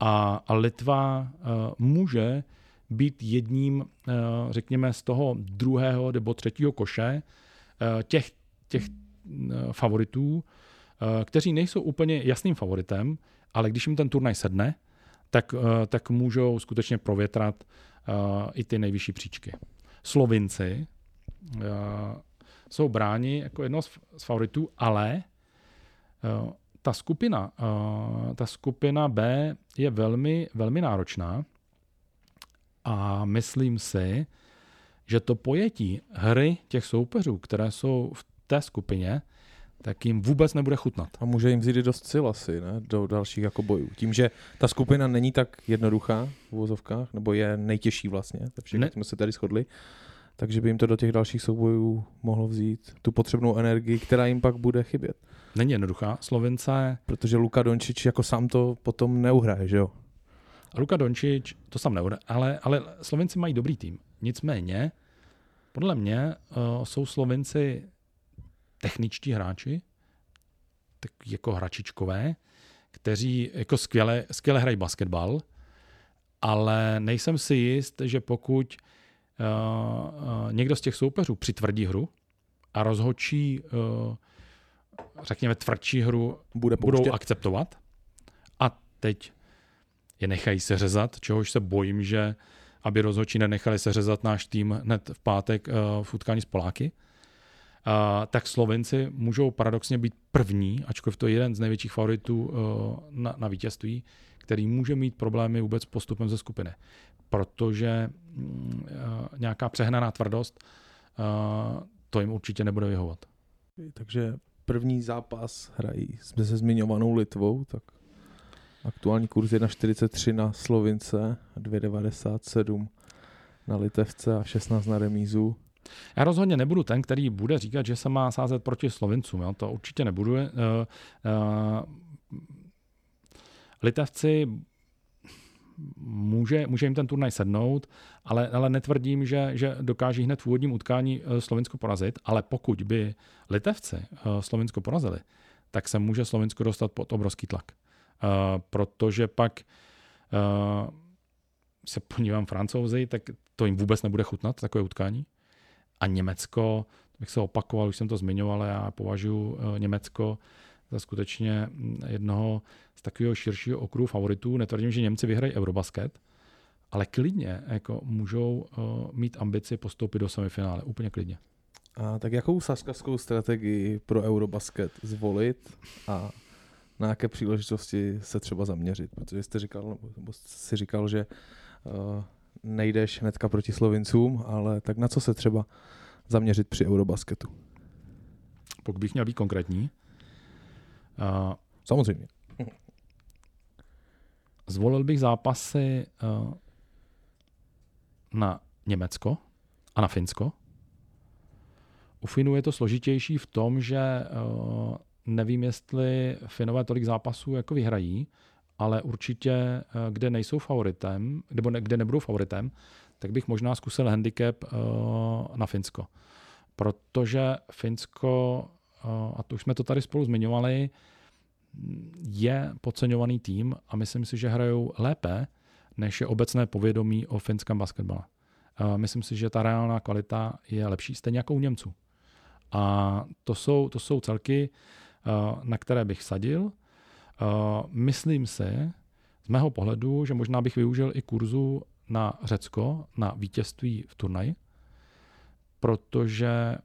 a, a Litva může být jedním, řekněme, z toho druhého nebo třetího koše těch, těch favoritů, kteří nejsou úplně jasným favoritem, ale když jim ten turnaj sedne, tak, tak můžou skutečně provětrat i ty nejvyšší příčky. Slovinci uh, jsou bráni jako jedno z, favoritů, ale uh, ta skupina, uh, ta skupina B je velmi, velmi náročná a myslím si, že to pojetí hry těch soupeřů, které jsou v té skupině, tak jim vůbec nebude chutnat. A může jim vzít dost sil asi, ne? Do dalších jako bojů. Tím, že ta skupina není tak jednoduchá v uvozovkách, nebo je nejtěžší vlastně, všechny ne. jsme se tady shodli, takže by jim to do těch dalších soubojů mohlo vzít tu potřebnou energii, která jim pak bude chybět. Není jednoduchá. Slovince... Protože Luka Dončič jako sám to potom neuhraje, že jo? Luka Dončič to sám neuhraje, ale, ale Slovenci mají dobrý tým. Nicméně, podle mě uh, jsou Slovenci techničtí hráči, tak jako hračičkové, kteří jako skvěle, skvěle hrají basketbal, ale nejsem si jist, že pokud uh, uh, někdo z těch soupeřů přitvrdí hru a rozhočí, uh, řekněme, tvrdší hru Bude budou akceptovat a teď je nechají seřezat, čehož se bojím, že aby rozhodčí nenechali seřezat náš tým hned v pátek uh, v utkání s Poláky, tak Slovenci můžou paradoxně být první, ačkoliv to je jeden z největších favoritů uh, na, na vítězství, který může mít problémy vůbec s postupem ze skupiny. Protože uh, nějaká přehnaná tvrdost uh, to jim určitě nebude vyhovat. Takže první zápas hrají se zmiňovanou Litvou, tak aktuální kurz 1,43 na Slovince, 2,97 na Litevce a 16 na remízu. Já rozhodně nebudu ten, který bude říkat, že se má sázet proti Slovincům. Jo? To určitě nebudu. Uh, uh, Litevci může, může jim ten turnaj sednout, ale, ale netvrdím, že, že dokáží hned v úvodním utkání uh, Slovinsko porazit, ale pokud by Litevci Slovinsko porazili, tak se může Slovinsko dostat pod obrovský tlak. Uh, protože pak uh, se podívám Francouzi, tak to jim vůbec nebude chutnat, takové utkání a Německo, bych se opakoval, už jsem to zmiňoval, já považuji eh, Německo za skutečně mm, jednoho z takového širšího okruhu favoritů. Netvrdím, že Němci vyhrají Eurobasket, ale klidně jako můžou uh, mít ambici postoupit do semifinále. Úplně klidně. A tak jakou saskarskou strategii pro Eurobasket zvolit a na jaké příležitosti se třeba zaměřit? Protože jste říkal, nebo jsi říkal, že uh, nejdeš hnedka proti Slovincům, ale tak na co se třeba zaměřit při Eurobasketu? Pokud bych měl být konkrétní, uh, Samozřejmě. zvolil bych zápasy uh, na Německo a na Finsko. U Finů je to složitější v tom, že uh, nevím, jestli Finové tolik zápasů jako vyhrají, ale určitě, uh, kde nejsou favoritem, nebo ne, kde nebudou favoritem, tak bych možná zkusil handicap uh, na Finsko. Protože Finsko, uh, a to už jsme to tady spolu zmiňovali, je podceňovaný tým a myslím si, že hrajou lépe, než je obecné povědomí o finském basketbale. Uh, myslím si, že ta reálná kvalita je lepší, stejně jako u Němců. A to jsou, to jsou celky, na které bych sadil. Uh, myslím si, z mého pohledu, že možná bych využil i kurzu na Řecko, na vítězství v turnaji, protože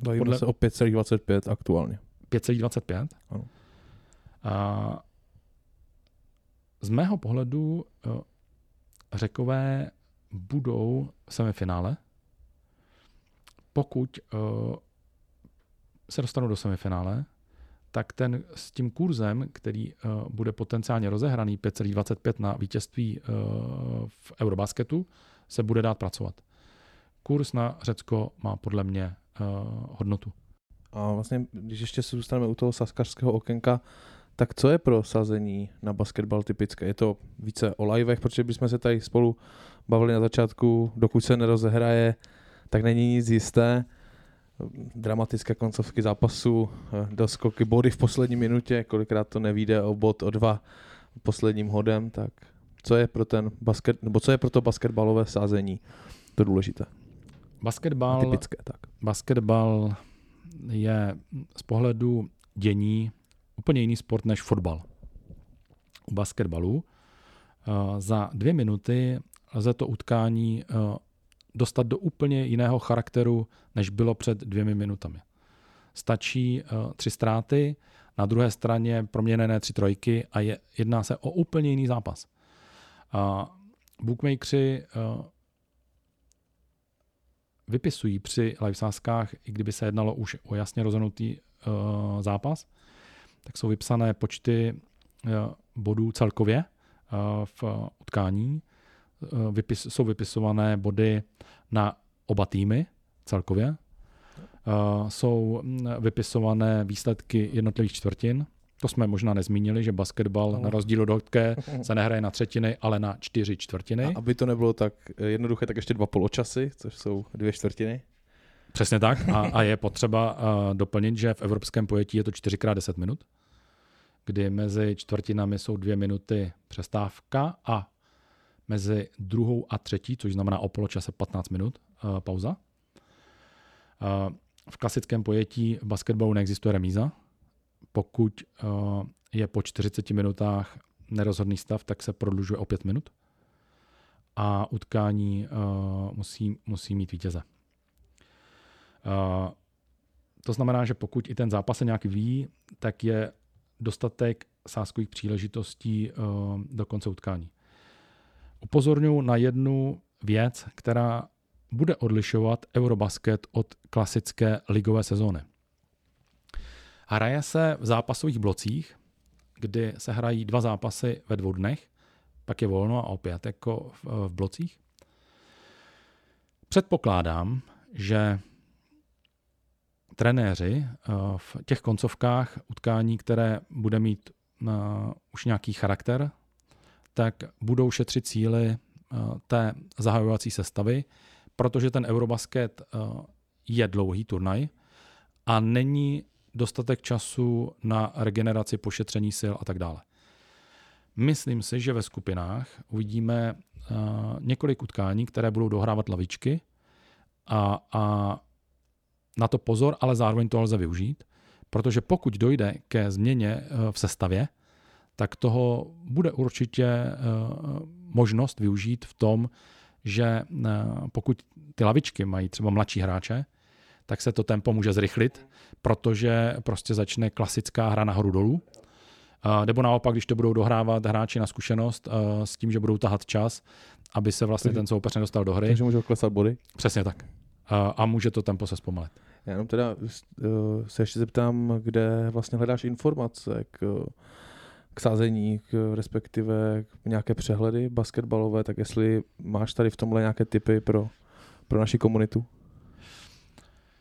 Bavíme Podle- se o 5,25 aktuálně. 5,25. Ano. A z mého pohledu eh, Řekové budou v semifinále, pokud eh, se dostanou do semifinále, tak ten s tím kurzem, který eh, bude potenciálně rozehraný 5,25 na vítězství eh, v Eurobasketu, se bude dát pracovat. Kurz na Řecko má podle mě eh, hodnotu. A vlastně, když ještě se zůstaneme u toho saskařského okénka, tak co je pro sazení na basketbal typické? Je to více o livech, protože bychom se tady spolu bavili na začátku, dokud se nerozehraje, tak není nic jisté. Dramatické koncovky zápasu, eh, doskoky, body v poslední minutě, kolikrát to nevíde o bod, o dva posledním hodem, tak co je pro ten basket, nebo co je pro to basketbalové sázení to důležité? Basketbal, Typické, tak. basketbal je z pohledu dění úplně jiný sport než fotbal. U basketbalu eh, za dvě minuty lze to utkání eh, dostat do úplně jiného charakteru, než bylo před dvěmi minutami. Stačí eh, tři ztráty, na druhé straně proměněné tři trojky a je, jedná se o úplně jiný zápas. A bookmakeri eh, vypisují při livesázkách, i kdyby se jednalo už o jasně rozhodnutý uh, zápas, tak jsou vypsané počty bodů celkově v utkání. Uh, vypis, jsou vypisované body na oba týmy celkově. Uh, jsou mm, vypisované výsledky jednotlivých čtvrtin. To jsme možná nezmínili, že basketbal na rozdíl od hokeje se nehraje na třetiny, ale na čtyři čtvrtiny. A aby to nebylo tak eh, jednoduché, tak ještě dva poločasy, což jsou dvě čtvrtiny. Přesně tak. A, a je potřeba uh, doplnit, že v evropském pojetí je to 4x10 minut, kdy mezi čtvrtinami jsou dvě minuty přestávka a mezi druhou a třetí, což znamená o poločase 15 minut, uh, pauza. Uh, v klasickém pojetí basketbalu neexistuje remíza. Pokud uh, je po 40 minutách nerozhodný stav, tak se prodlužuje o 5 minut a utkání uh, musí, musí mít vítěze. Uh, to znamená, že pokud i ten zápas se nějak ví, tak je dostatek sázkových příležitostí uh, do konce utkání. Upozorňuji na jednu věc, která bude odlišovat Eurobasket od klasické ligové sezóny. Hraje se v zápasových blocích, kdy se hrají dva zápasy ve dvou dnech, pak je volno a opět jako v, blocích. Předpokládám, že trenéři eh, v těch koncovkách utkání, které bude mít uh, už nějaký charakter, tak budou šetřit cíly uh, té zahajovací sestavy, protože ten Eurobasket uh, je dlouhý turnaj a není dostatek času na regeneraci, pošetření sil a tak dále. Myslím si, že ve skupinách uvidíme uh, několik utkání, které budou dohrávat lavičky a, a na to pozor, ale zároveň to lze využít, protože pokud dojde ke změně v sestavě, tak toho bude určitě možnost využít v tom, že pokud ty lavičky mají třeba mladší hráče, tak se to tempo může zrychlit, protože prostě začne klasická hra nahoru dolů. Nebo naopak, když to budou dohrávat hráči na zkušenost s tím, že budou tahat čas, aby se vlastně ten soupeř nedostal do hry. Takže můžou klesat body. Přesně tak. a, a může to tempo se zpomalit. Já jenom teda se ještě zeptám, kde vlastně hledáš informace k, k sázení, k, respektive k nějaké přehledy basketbalové, tak jestli máš tady v tomhle nějaké typy pro, pro naši komunitu?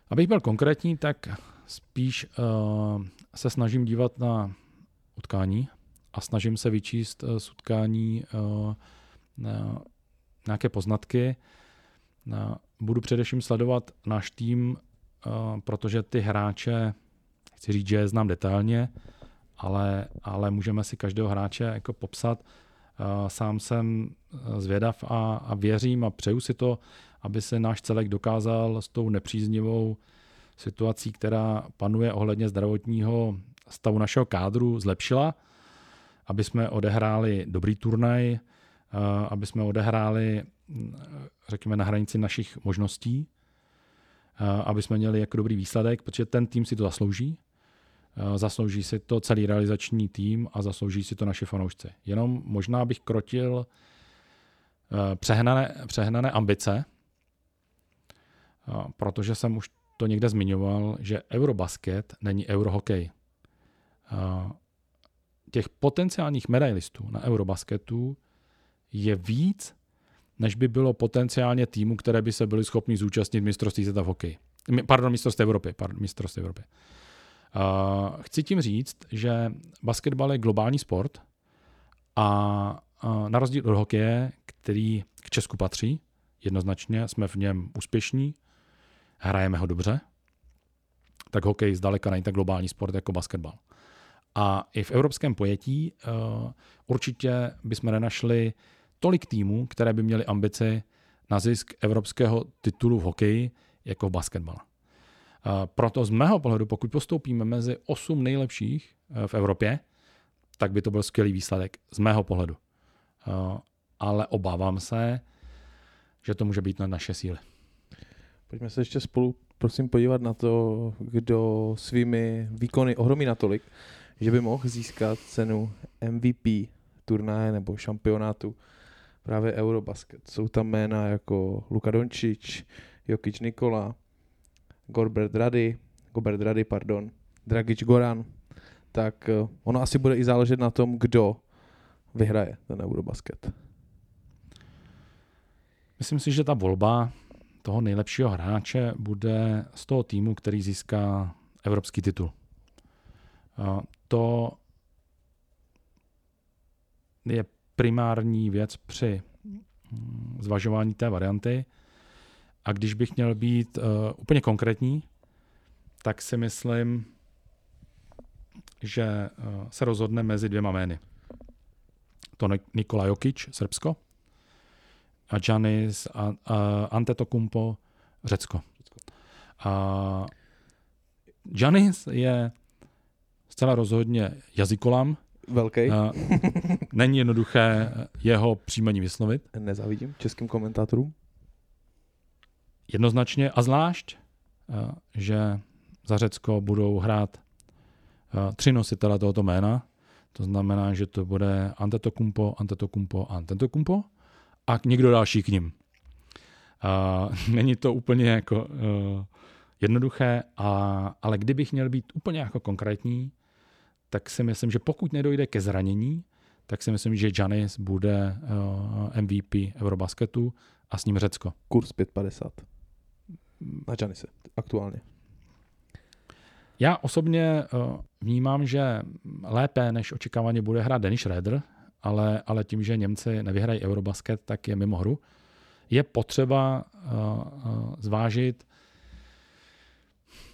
Abych byl konkrétní, tak spíš uh, se snažím dívat na utkání a snažím se vyčíst uh, z utkání uh, na nějaké poznatky. Uh, budu především sledovat náš tým, uh, protože ty hráče, chci říct, že je znám detailně, ale, ale můžeme si každého hráče jako popsat. Uh, sám jsem zvědav a, a věřím a přeju si to, aby se náš celek dokázal s tou nepříznivou situací, která panuje ohledně zdravotního stavu našeho kádru, zlepšila, aby jsme odehráli dobrý turnaj, aby jsme odehráli, řekněme, na hranici našich možností, aby jsme měli jako dobrý výsledek, protože ten tým si to zaslouží. Zaslouží si to celý realizační tým a zaslouží si to naše fanoušci. Jenom možná bych krotil přehnané, přehnané ambice, protože jsem už to někde zmiňoval, že Eurobasket není eurohokej. Těch potenciálních medailistů na Eurobasketu je víc, než by bylo potenciálně týmu, které by se byly schopni zúčastnit mistrovství světa v hokeji. Pardon, mistrovství Evropy. Pardon, mistrovství Evropy. Uh, chci tím říct, že basketbal je globální sport a uh, na rozdíl od hokeje, který k Česku patří, jednoznačně jsme v něm úspěšní, hrajeme ho dobře, tak hokej zdaleka není tak globální sport jako basketbal. A i v evropském pojetí uh, určitě bychom nenašli tolik týmů, které by měly ambici na zisk evropského titulu v hokeji jako v basketbale. Uh, proto z mého pohledu, pokud postoupíme mezi 8 nejlepších uh, v Evropě, tak by to byl skvělý výsledek z mého pohledu. Uh, ale obávám se, že to může být na naše síly. Pojďme se ještě spolu prosím podívat na to, kdo svými výkony ohromí natolik, že by mohl získat cenu MVP turnaje nebo šampionátu právě Eurobasket. Jsou tam jména jako Luka Dončić, Jokic Nikola, Gorbert Rady, Gobert Rady, pardon, Dragic Goran, tak eh, ono asi bude i záležet na tom, kdo vyhraje ten Eurobasket. Myslím si, že ta volba toho nejlepšího hráče bude z toho týmu, který získá evropský titul. To je primární věc při mm, zvažování té varianty. A když bych měl být uh, úplně konkrétní, tak si myslím, že uh, se rozhodne mezi dvěma jmény. To Nikola Jokic, Srbsko, a Janis a, a Antetokumpo, Řecko. A Janis je zcela rozhodně jazykolam. Velký. Není jednoduché jeho příjmení vyslovit. Nezavidím českým komentátorům. Jednoznačně a zvlášť, že za Řecko budou hrát tři nositele tohoto jména. To znamená, že to bude Antetokumpo, Antetokumpo Antetokumpo a někdo další k ním. Uh, není to úplně jako jednoduché, a, ale kdybych měl být úplně jako konkrétní, tak si myslím, že pokud nedojde ke zranění, tak si myslím, že Janis bude MVP Eurobasketu a s ním Řecko. Kurs 5,50 na Janise aktuálně. Já osobně uh, vnímám, že lépe než očekávaně bude hrát Dennis Schroeder, ale, ale tím, že Němci nevyhrají Eurobasket, tak je mimo hru. Je potřeba uh, uh, zvážit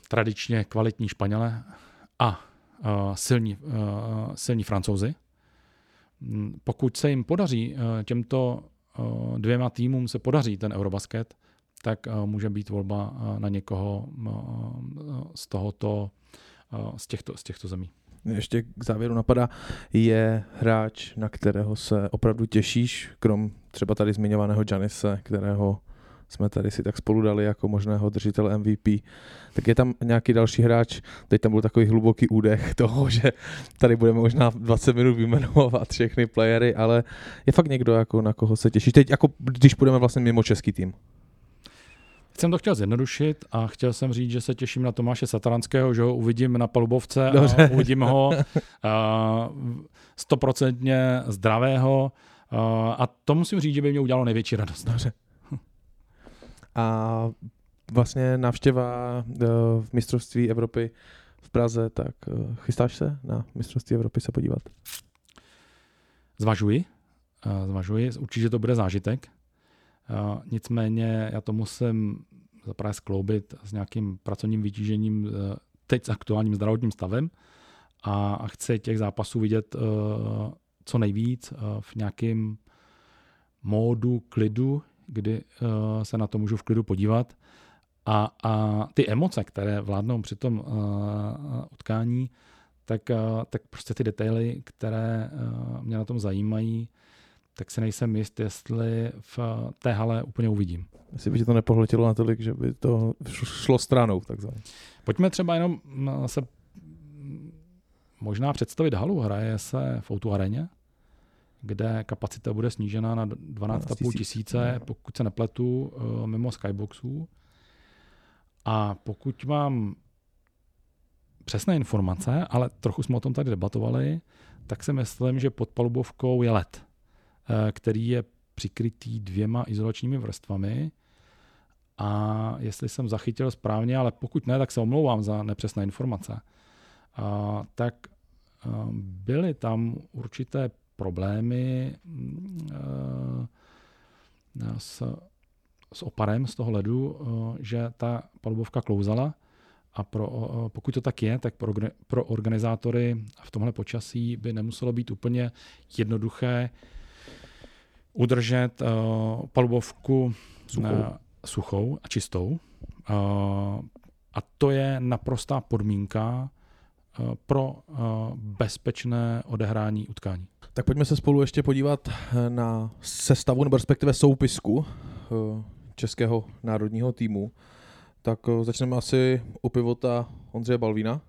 tradičně kvalitní Španěle a silní, silní Francouzi. Mm, pokud se jim podaří těmto dvěma týmům se podaří ten Eurobasket, tak uh, může být volba uh, na někoho uh, z tohoto, z těchto, z těchto zemí ještě k závěru napadá, je hráč, na kterého se opravdu těšíš, krom třeba tady zmiňovaného Janise, kterého jsme tady si tak spolu dali jako možného držitele MVP, tak je tam nějaký další hráč, teď tam byl takový hluboký údech toho, že tady budeme možná 20 minut vyjmenovat všechny playery, ale je fakt někdo, jako na koho se těší. Teď jako když budeme vlastně mimo český tým. Jsem to chtěl zjednodušit a chtěl jsem říct, že se těším na Tomáše Sataranského, že ho uvidím na palubovce Dobře. a uvidím ho stoprocentně zdravého a to musím říct, že by mě udělalo největší radost. Dobře. A vlastně návštěva eh, v mistrovství Evropy v Praze, tak eh, chystáš se na mistrovství Evropy se podívat? Zvažuji, eh, zvažuji, určitě to bude zážitek. Nicméně já to musím zaprvé skloubit s nějakým pracovním vytížením teď s aktuálním zdravotním stavem. A chci těch zápasů vidět co nejvíc v nějakém módu klidu, kdy se na to můžu v klidu podívat. A, a ty emoce, které vládnou při tom utkání, tak, tak prostě ty detaily, které mě na tom zajímají, tak si nejsem jist, jestli v té hale úplně uvidím. Jestli by ti to nepohletilo natolik, že by to šlo stranou, takzvaně. Pojďme třeba jenom se možná představit halu. Hraje se v Outu areně, kde kapacita bude snížena na 12,5 tisíce, pokud se nepletu, mimo skyboxů. A pokud mám přesné informace, ale trochu jsme o tom tady debatovali, tak si myslím, že pod palubovkou je led, eh, který je přikrytý dvěma izolačními vrstvami. A jestli jsem zachytil správně, ale pokud ne, tak se omlouvám za nepřesné informace. A, tak eh, byly tam určité problémy mm, eh, s s oparem z toho ledu, eh, že ta palubovka klouzala a pro, eh, pokud to tak je, tak pro, pro organizátory v tomhle počasí by nemuselo být úplně jednoduché udržet uh, palubovku suchou. Uh, suchou a čistou. Uh, a to je naprostá podmínka uh, pro uh, bezpečné odehrání utkání. Tak pojďme se spolu ještě podívat na sestavu nebo respektive soupisku českého národního týmu, tak eh, začneme asi u pivota Ondřeje Balvína.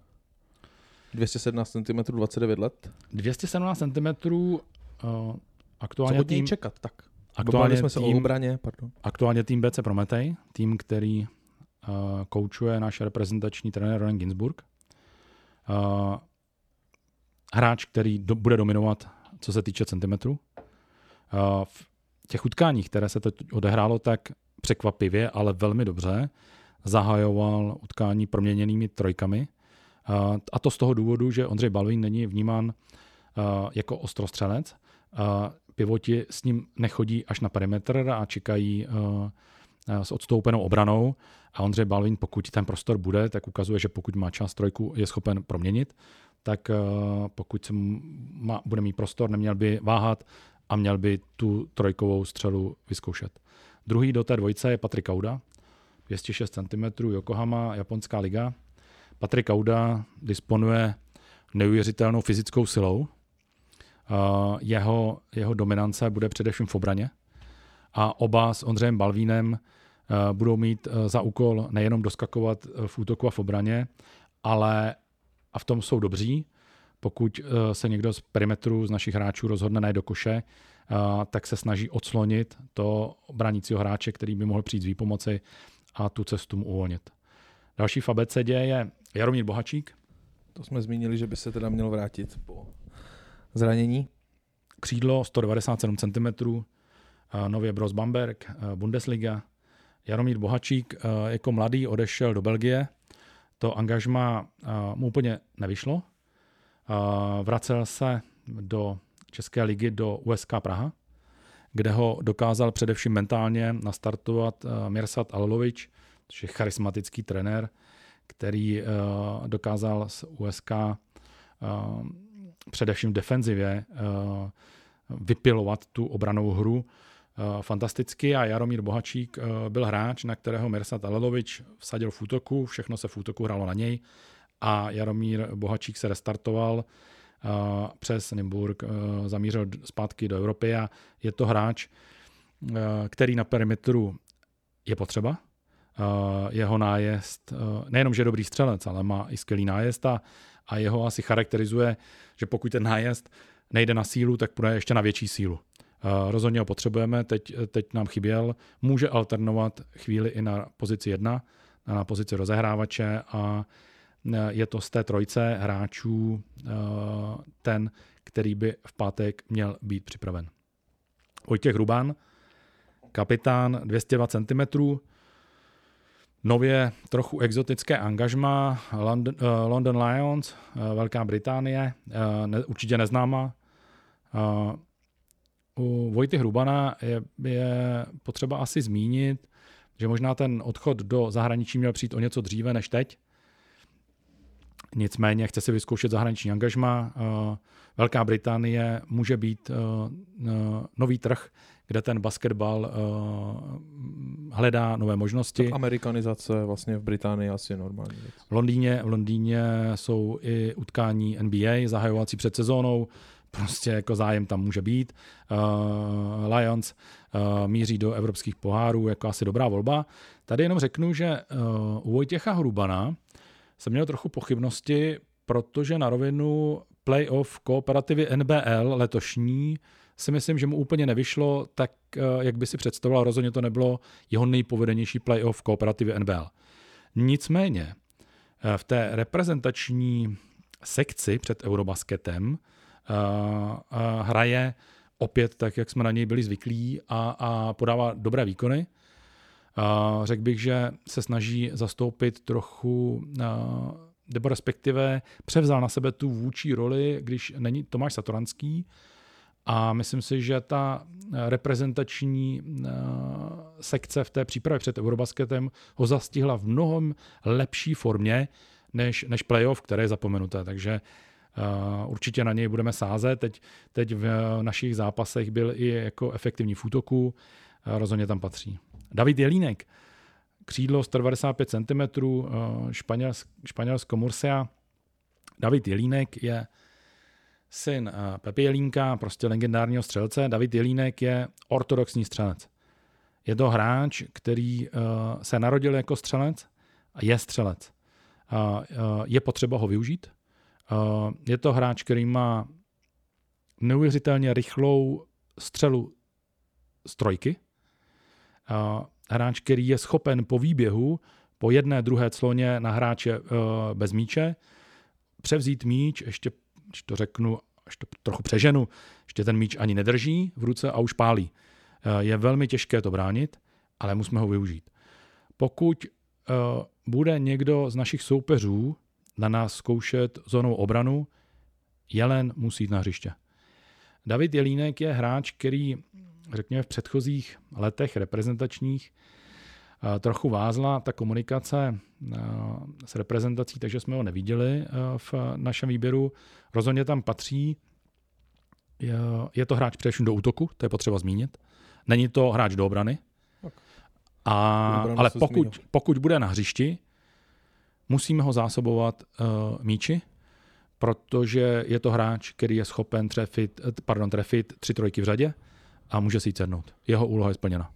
217 cm, 29 let. 217 cm uh, aktuálně Co od tým... čekat, tak. Aktuálně jsme se tým, o obraně, pardon. Aktuálně tým BC Prometej, tým, který uh, koučuje náš reprezentační trenér Ron Ginsburg. Uh, hráč, který do, bude dominovat, co se týče centimetrů. Uh, v těch utkáních, které se teď odehrálo, tak překvapivě, ale velmi dobře zahajoval utkání proměněnými trojkami. A to z toho důvodu, že Ondřej Balvín není vnímán jako ostrostřelec. Pivoti s ním nechodí až na perimetr a čekají s odstoupenou obranou a Ondřej Balvin, pokud ten prostor bude, tak ukazuje, že pokud má čas trojku, je schopen proměnit, tak pokud se má, bude mít prostor, neměl by váhat a měl by tu trojkovou střelu vyzkoušet. Druhý do té dvojce je Patrik Kauda, 206 cm, Yokohama, japonská liga. Patrik Kauda disponuje neuvěřitelnou fyzickou silou. Jeho, jeho dominance bude především v obraně. A oba s Ondřejem Balvínem budou mít za úkol nejenom doskakovat v útoku a v obraně, ale a v tom jsou dobří. Pokud se někdo z perimetru z našich hráčů rozhodne najít do koše, tak se snaží odslonit to branícího hráče, který by mohl přijít z výpomoci a tu cestu mu uvolnit. Další v ABCD je Jaromír Bohačík. To jsme zmínili, že by se teda měl vrátit po zranění. Křídlo 197 cm, nově Bros Bamberg, Bundesliga. Jaromír Bohačík jako mladý odešel do Belgie. To angažma mu úplně nevyšlo. Vracel se do České ligy do USK Praha, kde ho dokázal především mentálně nastartovat eh, Mirsad Alovič, což je charismatický trenér, který eh, dokázal z USK eh, především v defenzivě vypilovat tu obranou hru fantasticky a Jaromír Bohačík byl hráč, na kterého Mirsad Alelovič vsadil v útoku, všechno se v útoku hrálo na něj a Jaromír Bohačík se restartoval přes Nymburk zamířil zpátky do Evropy a je to hráč, který na perimetru je potřeba. Jeho nájezd, nejenom, že je dobrý střelec, ale má i skvělý nájezd a, a jeho asi charakterizuje, že pokud ten nájezd nejde na sílu, tak půjde ještě na větší sílu. Rozhodně ho potřebujeme, teď, teď nám chyběl. Může alternovat chvíli i na pozici jedna, na pozici rozehrávače a je to z té trojce hráčů ten, který by v pátek měl být připraven. Vojtěch Ruban, kapitán 202 cm, nově trochu exotické angažma London, uh, London Lions, uh, Velká Británie, uh, ne, určitě neznámá. Uh, u Vojty Hrubana je, je potřeba asi zmínit, že možná ten odchod do zahraničí měl přijít o něco dříve než teď. Nicméně chce si vyzkoušet zahraniční angažma. Velká Británie může být nový trh, kde ten basketbal hledá nové možnosti. Tak amerikanizace vlastně v Británii asi normální věc. V Londýně, v Londýně jsou i utkání NBA zahajovací před sezónou prostě jako zájem tam může být. Uh, Lions uh, míří do evropských pohárů jako asi dobrá volba. Tady jenom řeknu, že uh, u Vojtěcha Hrubana jsem měl trochu pochybnosti, protože na rovinu playoff kooperativy NBL letošní si myslím, že mu úplně nevyšlo tak, jak by si představoval. Rozhodně to nebylo jeho nejpovedenější playoff kooperativy NBL. Nicméně v té reprezentační sekci před Eurobasketem hraje opět tak, jak jsme na něj byli zvyklí a, a podává dobré výkony. Řekl bych, že se snaží zastoupit trochu, nebo respektive převzal na sebe tu vůči roli, když není Tomáš Satoranský. A myslím si, že ta reprezentační sekce v té přípravě před Eurobasketem ho zastihla v mnohem lepší formě než, než playoff, které je zapomenuté. Takže Uh, určitě na něj budeme sázet. Teď, teď v našich zápasech byl i jako efektivní v útoku, uh, rozhodně tam patří. David Jelínek, křídlo 195 cm, Španělsk, Španělsko Murcia. David Jelínek je syn Pepe Jelínka, prostě legendárního střelce. David Jelínek je ortodoxní střelec. Je to hráč, který se narodil jako střelec a je střelec. Je potřeba ho využít, Eh, je to hráč, který má neuvěřitelně rychlou střelu z trojky. Eh, hráč, který je schopen po výběhu, po jedné, druhé cloně na hráče eh, bez míče, převzít míč, ještě, když to řeknu, až to trochu přeženu, ještě ten míč ani nedrží v ruce a už pálí. Je velmi těžké to bránit, ale musíme ho využít. Pokud bude někdo z našich soupeřů na nás zkoušet zónou obranu, Jelen musí jít na hřiště. David Jelínek je hráč, který, řekněme, v předchozích letech reprezentačních eh, trochu vázla ta komunikace eh, s reprezentací, takže jsme ho neviděli eh, v našem výběru. Rozhodně tam patří. Je to hráč především do útoku, to je potřeba zmínit. Není to hráč do obrany. A, ale pokud, pokud bude na hřišti, Musíme ho zásobovat uh, míči, protože je to hráč, který je schopen trefit, eh, pardon, trefit tři trojky v řadě a může si jít sednout. Jeho úloha je splněna.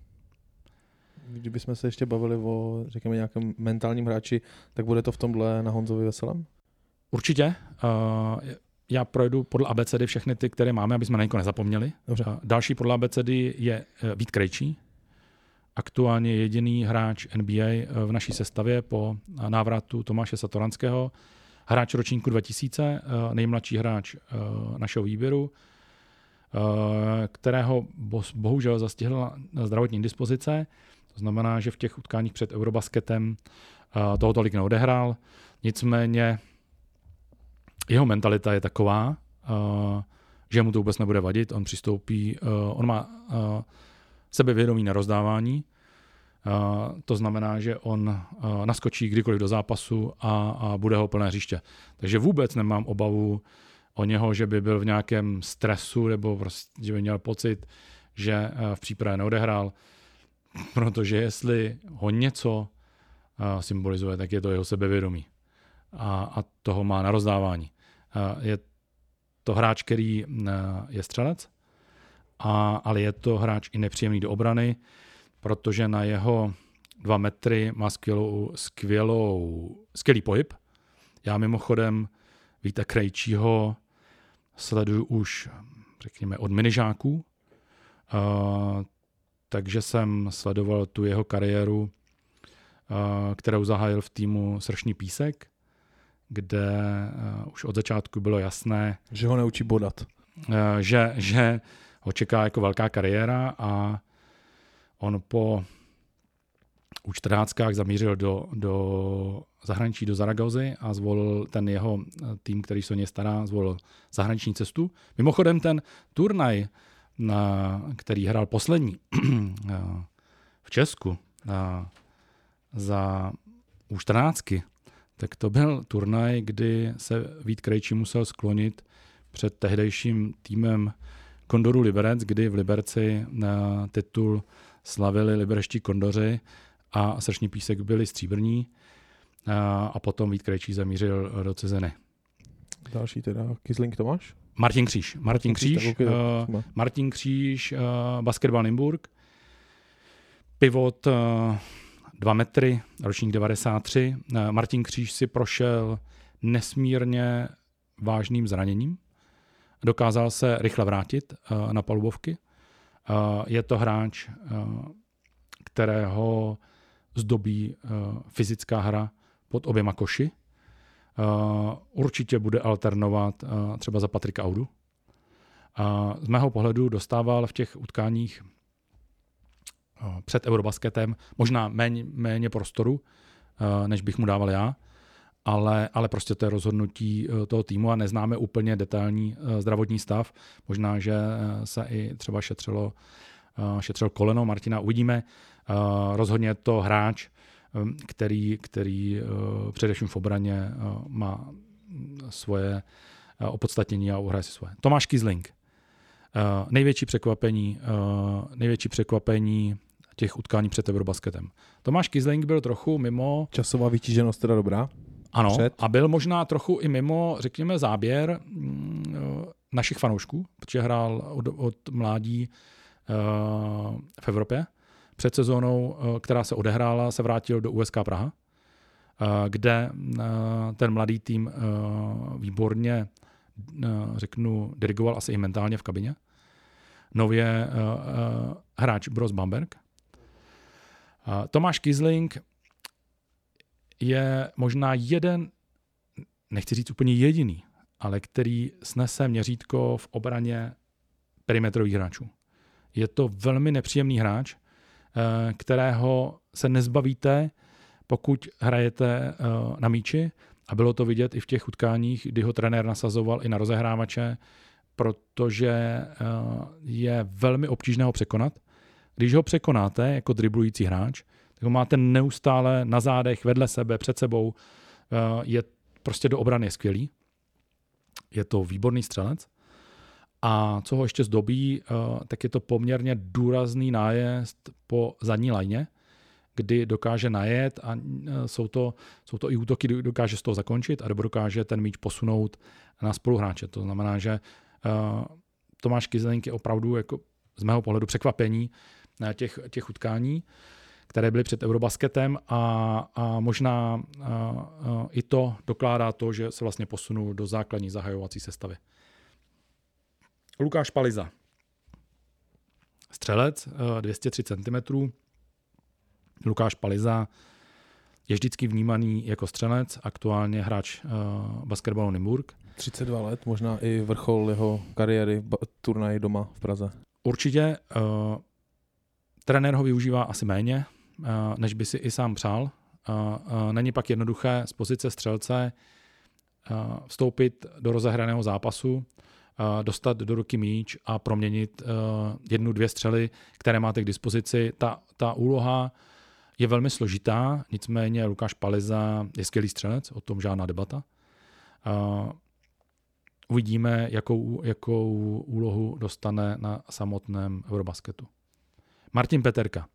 Kdybychom se ještě bavili o, řekněme, nějakém mentálním hráči, tak bude to v tomhle na Honzovi Veselém? Určitě. Uh, já projdu podle ABCD všechny ty, které máme, aby jsme na někoho nezapomněli. Dobře. Uh, další podle ABCD je Vít Krejčí, aktuálně jediný hráč NBA eh, v naší sestavě po návratu Tomáše Satoranského. Hráč ročníku 2000, eh, nejmladší hráč eh, našeho výběru, kterého bohužel zastihla zdravotní dispozice. To znamená, že v těch utkáních před Eurobasketem toho tolik neodehrál. Nicméně jeho mentalita je taková, že mu to vůbec nebude vadit. On přistoupí, on má sebevědomí na rozdávání. To znamená, že on naskočí kdykoliv do zápasu a, a bude ho plné hřiště. Takže vůbec nemám obavu o něho, že by byl v nějakém stresu nebo prostě, že by měl pocit, že v přípravě neodehrál. Protože jestli ho něco symbolizuje, tak je to jeho sebevědomí. A, a toho má na rozdávání. Je to hráč, který je střelec, a, ale je to hráč i nepříjemný do obrany, protože na jeho dva metry má skvělou, skvělou, skvělý pohyb. Já mimochodem Víta Krejčího sleduju už, řekněme, od minižáků. Takže jsem sledoval tu jeho kariéru, kterou zahájil v týmu Sršný písek, kde už od začátku bylo jasné, že ho neučí bodat. Že, že ho čeká jako velká kariéra a on po u 14 zamířil do, do zahraničí, do Zaragozy a zvolil ten jeho tým, který se o ně stará, zvolil zahraniční cestu. Mimochodem ten turnaj, na, který hrál poslední v Česku na, za u 14 tak to byl turnaj, kdy se Vít Krejčí musel sklonit před tehdejším týmem Kondoru Liberec, kdy v Liberci na titul slavili liberští kondoři a srční písek byli stříbrní a, a potom Vít Krejčí zamířil do cizeny. Další teda, Kisling Tomáš? Martin Kříž. Martin Kříž, uh, Martin Kříž, uh, Basketball Nymburk, pivot uh, 2 metry, ročník 93. Uh, Martin Kříž si prošel nesmírně vážným zraněním. Dokázal se rychle vrátit uh, na palubovky. Uh, je to hráč, uh, kterého zdobí uh, fyzická hra pod oběma koši. Uh, určitě bude alternovat uh, třeba za Patrika Audu. Uh, z mého pohledu dostával v těch utkáních uh, před Eurobasketem možná méně, méně prostoru, než bych mu dával já, ale, ale prostě to je rozhodnutí toho týmu a neznáme úplně detailní zdravotní stav. Možná, že se i třeba šetřilo, šetřil koleno Martina. Uvidíme. Rozhodně je to hráč, který, který eh, především v obraně eh, má svoje eh, opodstatnění a uhraje si svoje. Tomáš Kizling. Největší překvapení, největší překvapení těch utkání před Eurobasketem. Tomáš Kizling byl trochu mimo... Časová vytíženost teda dobrá? Ano, před. a byl možná trochu i mimo, řekněme, záběr mm, našich fanoušků, protože hrál od, od mládí v Evropě před sezónou, eh, která se odehrála, se vrátil do USK Praha, eh, kde eh, ten mladý tým výborně, řeknu, dirigoval asi i mentálně v kabině. Nově hráč Bros Bamberg. Tomáš Kisling je možná jeden, nechci říct úplně jediný, ale který snese měřítko v obraně perimetrových hráčů. Je to velmi nepříjemný hráč, kterého se nezbavíte, pokud hrajete eh, na míči. A bylo to vidět i v těch utkáních, kdy ho trenér nasazoval i na rozehrávače, protože eh, je velmi obtížné ho překonat. Když ho překonáte jako driblující hráč, tak ho máte neustále na zádech, vedle sebe, před sebou. Je prostě do obrany skvělý. Je to výborný střelec. A co ho ještě zdobí, eh, tak je to poměrně důrazný nájezd po zadní lajně, kdy dokáže najet a eh, jsou to, jsou to i útoky, kdy dokáže z toho zakončit a nebo dokáže ten míč posunout na spoluhráče. To znamená, že eh, Tomáš Kyzelenk je opravdu jako z mého pohledu překvapení těch, těch utkání, které byly před Eurobasketem a, a možná a, a, i to dokládá to, že se vlastně posunul do základní zahajovací sestavy. Lukáš Paliza. Střelec, 203 eh, cm. Lukáš Paliza je vždycky vnímaný jako střelec, aktuálně hráč uh, basketbalu Nymburk. 32 let, možná i vrchol jeho kariéry turnaj doma v Praze. Určitě. Uh, trenér ho využívá asi méně, uh, než by si i sám přál. Uh, uh, není pak jednoduché z pozice střelce uh, vstoupit do rozehraného zápasu dostat do ruky míč a proměnit jednu, dvě střely, které máte k dispozici. Ta, ta úloha je velmi složitá, nicméně Lukáš Paliza je skvělý střelec, o tom žádná debata. Uvidíme, jakou, jakou úlohu dostane na samotném Eurobasketu. Martin Peterka.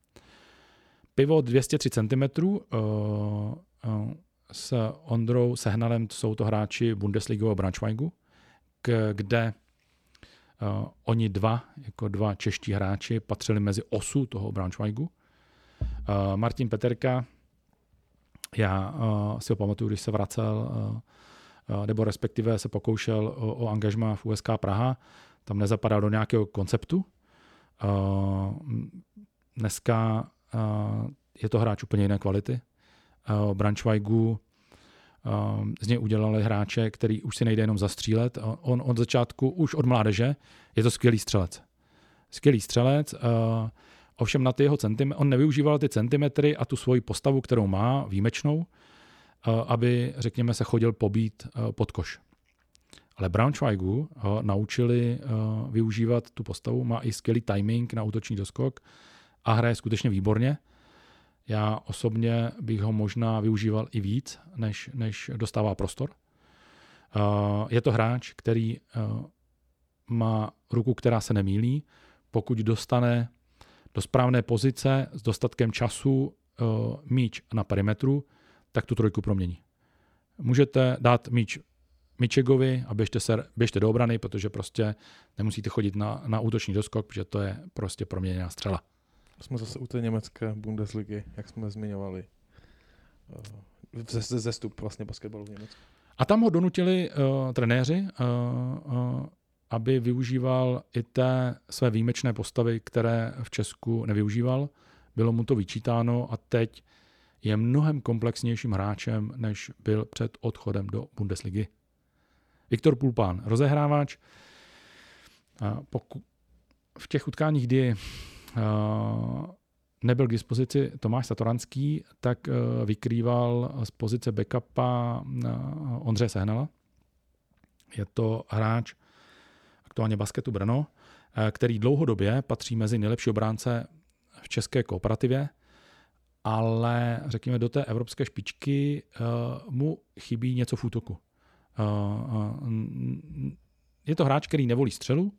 Pivo 203 cm, s Ondrou Sehnalem jsou to hráči Bundesligového Braunschweigu kde uh, oni dva, jako dva čeští hráči, patřili mezi osu toho Braunschweigu. Uh, Martin Peterka, já uh, si ho pamatuju, když se vracel, nebo respektive se pokoušel o, o angažma v USK Praha, tam nezapadal do nějakého konceptu dneska je to hráč úplně jiné kvality. Branchweigu z něj udělali hráče, který už si nejde jenom zastřílet. On od začátku, už od mládeže, je to skvělý střelec. Skvělý střelec, ovšem na ty jeho centimetry, on nevyužíval ty centimetry a tu svoji postavu, kterou má, výjimečnou, aby, řekněme, se chodil pobít pod koš. Ale Braunschweigu naučili využívat tu postavu, má i skvělý timing na útoční doskok a hraje skutečně výborně. Já osobně bych ho možná využíval i víc, než, než dostává prostor. Uh, je to hráč, který uh, má ruku, která se nemýlí. Pokud dostane do správné pozice s dostatkem času uh, míč na perimetru, tak tu trojku promění. Můžete dát míč Mičegovi a běžte, se, běžte do obrany, protože prostě nemusíte chodit na, na útoční doskok, protože to je prostě proměněná střela. Jsme zase u té německé Bundesligy, jak jsme zmiňovali. Ze, zestup vlastně basketbalu v Německu. A tam ho donutili uh, trenéři, uh, uh, aby využíval i té své výjimečné postavy, které v Česku nevyužíval. Bylo mu to vyčítáno a teď je mnohem komplexnějším hráčem, než byl před odchodem do Bundesligy. Viktor Pulpán, rozehrávač. Poku- v těch utkáních, kdy nebyl k dispozici Tomáš Satoranský, tak vykrýval z pozice backupa Ondřeje Sehnala. Je to hráč aktuálně basketu Brno, který dlouhodobě patří mezi nejlepší obránce v české kooperativě, ale řekněme do té evropské špičky mu chybí něco v útoku. Je to hráč, který nevolí střelu,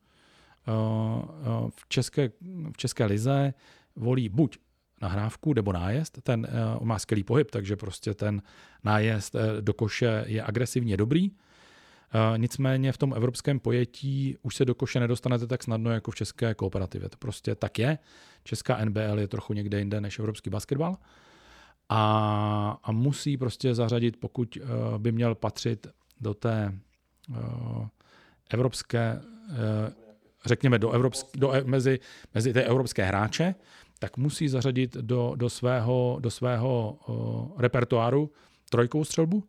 v české, v české lize volí buď nahrávku nebo nájezd. Ten uh, má skvělý pohyb, takže prostě ten nájezd eh, do koše je agresivně dobrý. Nicméně v tom evropském pojetí už se do koše nedostanete tak snadno jako v české kooperativě. To prostě tak je. Česká NBL je trochu někde jinde než evropský basketbal. A, a musí prostě zařadit, pokud by měl patřit do té evropské řekněme, do evropsk, do, e, mezi, mezi ty evropské hráče, tak musí zařadit do, do svého, do svého uh, repertoáru trojkou střelbu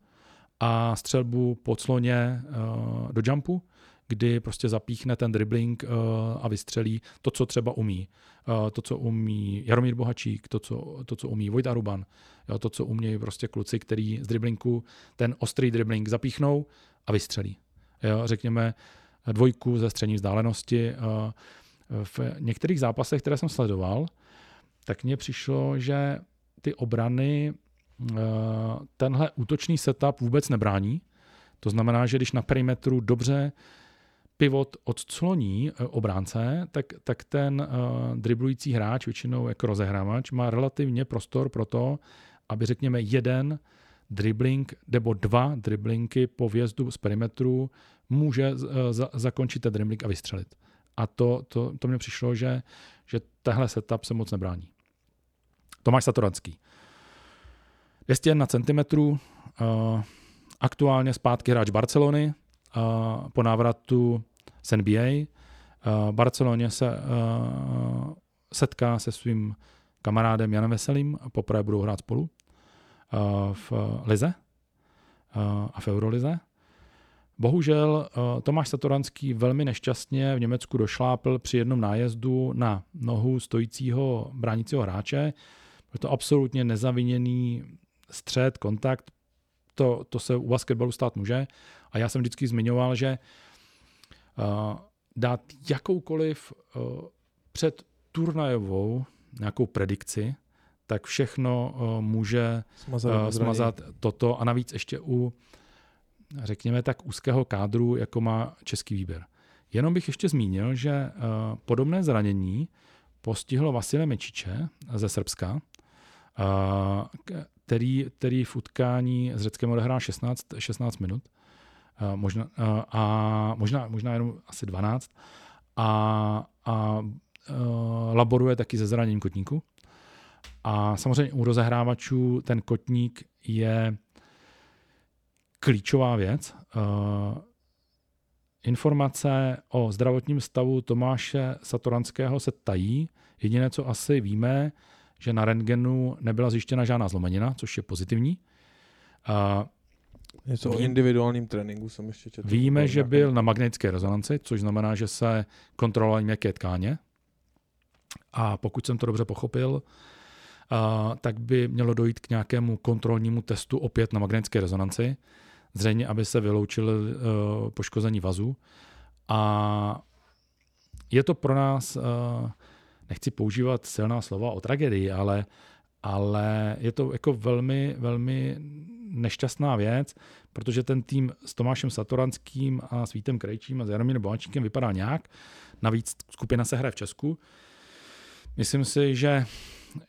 a střelbu po cloně uh, do jumpu, kdy prostě zapíchne ten dribbling uh, a vystřelí to, co třeba umí. Uh, to, co umí Jaromír Bohačík, to, co, to, co umí Vojta Ruban, jo, to, co umějí prostě kluci, který z driblinku ten ostrý dribbling zapíchnou a vystřelí. Jo, řekněme, dvojku ze střední vzdálenosti. V některých zápasech, které jsem sledoval, tak mně přišlo, že ty obrany tenhle útočný setup vůbec nebrání. To znamená, že když na perimetru dobře pivot odcloní e, obránce, tak, tak ten uh, driblující hráč, většinou jako rozehrávač, má relativně prostor pro to, aby řekněme jeden dribbling nebo dva driblinky po vjezdu z perimetru může eh, za, zakončit ten dribbling a vystřelit. A to, to, to mně přišlo, že, že tehle setup se moc nebrání. Tomáš Satoranský. 201 cm, uh, aktuálně zpátky hráč Barcelony, uh, po návratu z NBA. Uh, Barceloně se uh, setká se svým kamarádem Janem Veselým, poprvé budou hrát spolu uh, v Lize uh, a v Eurolize. Bohužel eh, Tomáš Satoranský velmi nešťastně v Německu došlápl při jednom nájezdu na nohu stojícího bránícího hráče. Byl to absolutně nezaviněný střed, kontakt. To, to se u basketbalu stát může. A já jsem vždycky zmiňoval, že uh, dát jakoukoliv uh, před turnajovou nějakou predikci, tak všechno může smazat, smazat toto. A navíc ještě u řekněme tak, úzkého kádru, jako má český výběr. Jenom bych ještě zmínil, že eh, podobné zranění postihlo Vasile Mečiče ze Srbska, eh, který, který v utkání s Řeckem odehrál 16, 16 minut, eh, možná, a možná, možná jenom asi 12, a, a laboruje taky ze zraněním kotníku. A samozřejmě u rozehrávačů ten kotník je klíčová věc. Uh, informace o zdravotním stavu Tomáše Satoranského se tají. Jediné, co asi víme, že na rentgenu nebyla zjištěna žádná zlomenina, což je pozitivní. Uh, Něco o individuálním tréninku jsem ještě četl. Víme, že byl na magnetické rezonanci, což znamená, že se kontrolovaly měkké tkáně. A pokud jsem to dobře pochopil, a, tak by mělo dojít k nějakému kontrolnímu testu opět na magnetické rezonanci, zřejmě, aby se vyloučil uh, poškození vazu. A je to pro nás, uh, nechci používat silná slova o tragédii, ale, ale je to jako velmi, velmi nešťastná věc, protože ten tým s Tomášem Satoranským a s Vítem Krejčím a s Jaromírem Bohančíkem vypadá nějak. Navíc skupina se hraje v Česku. Myslím si, že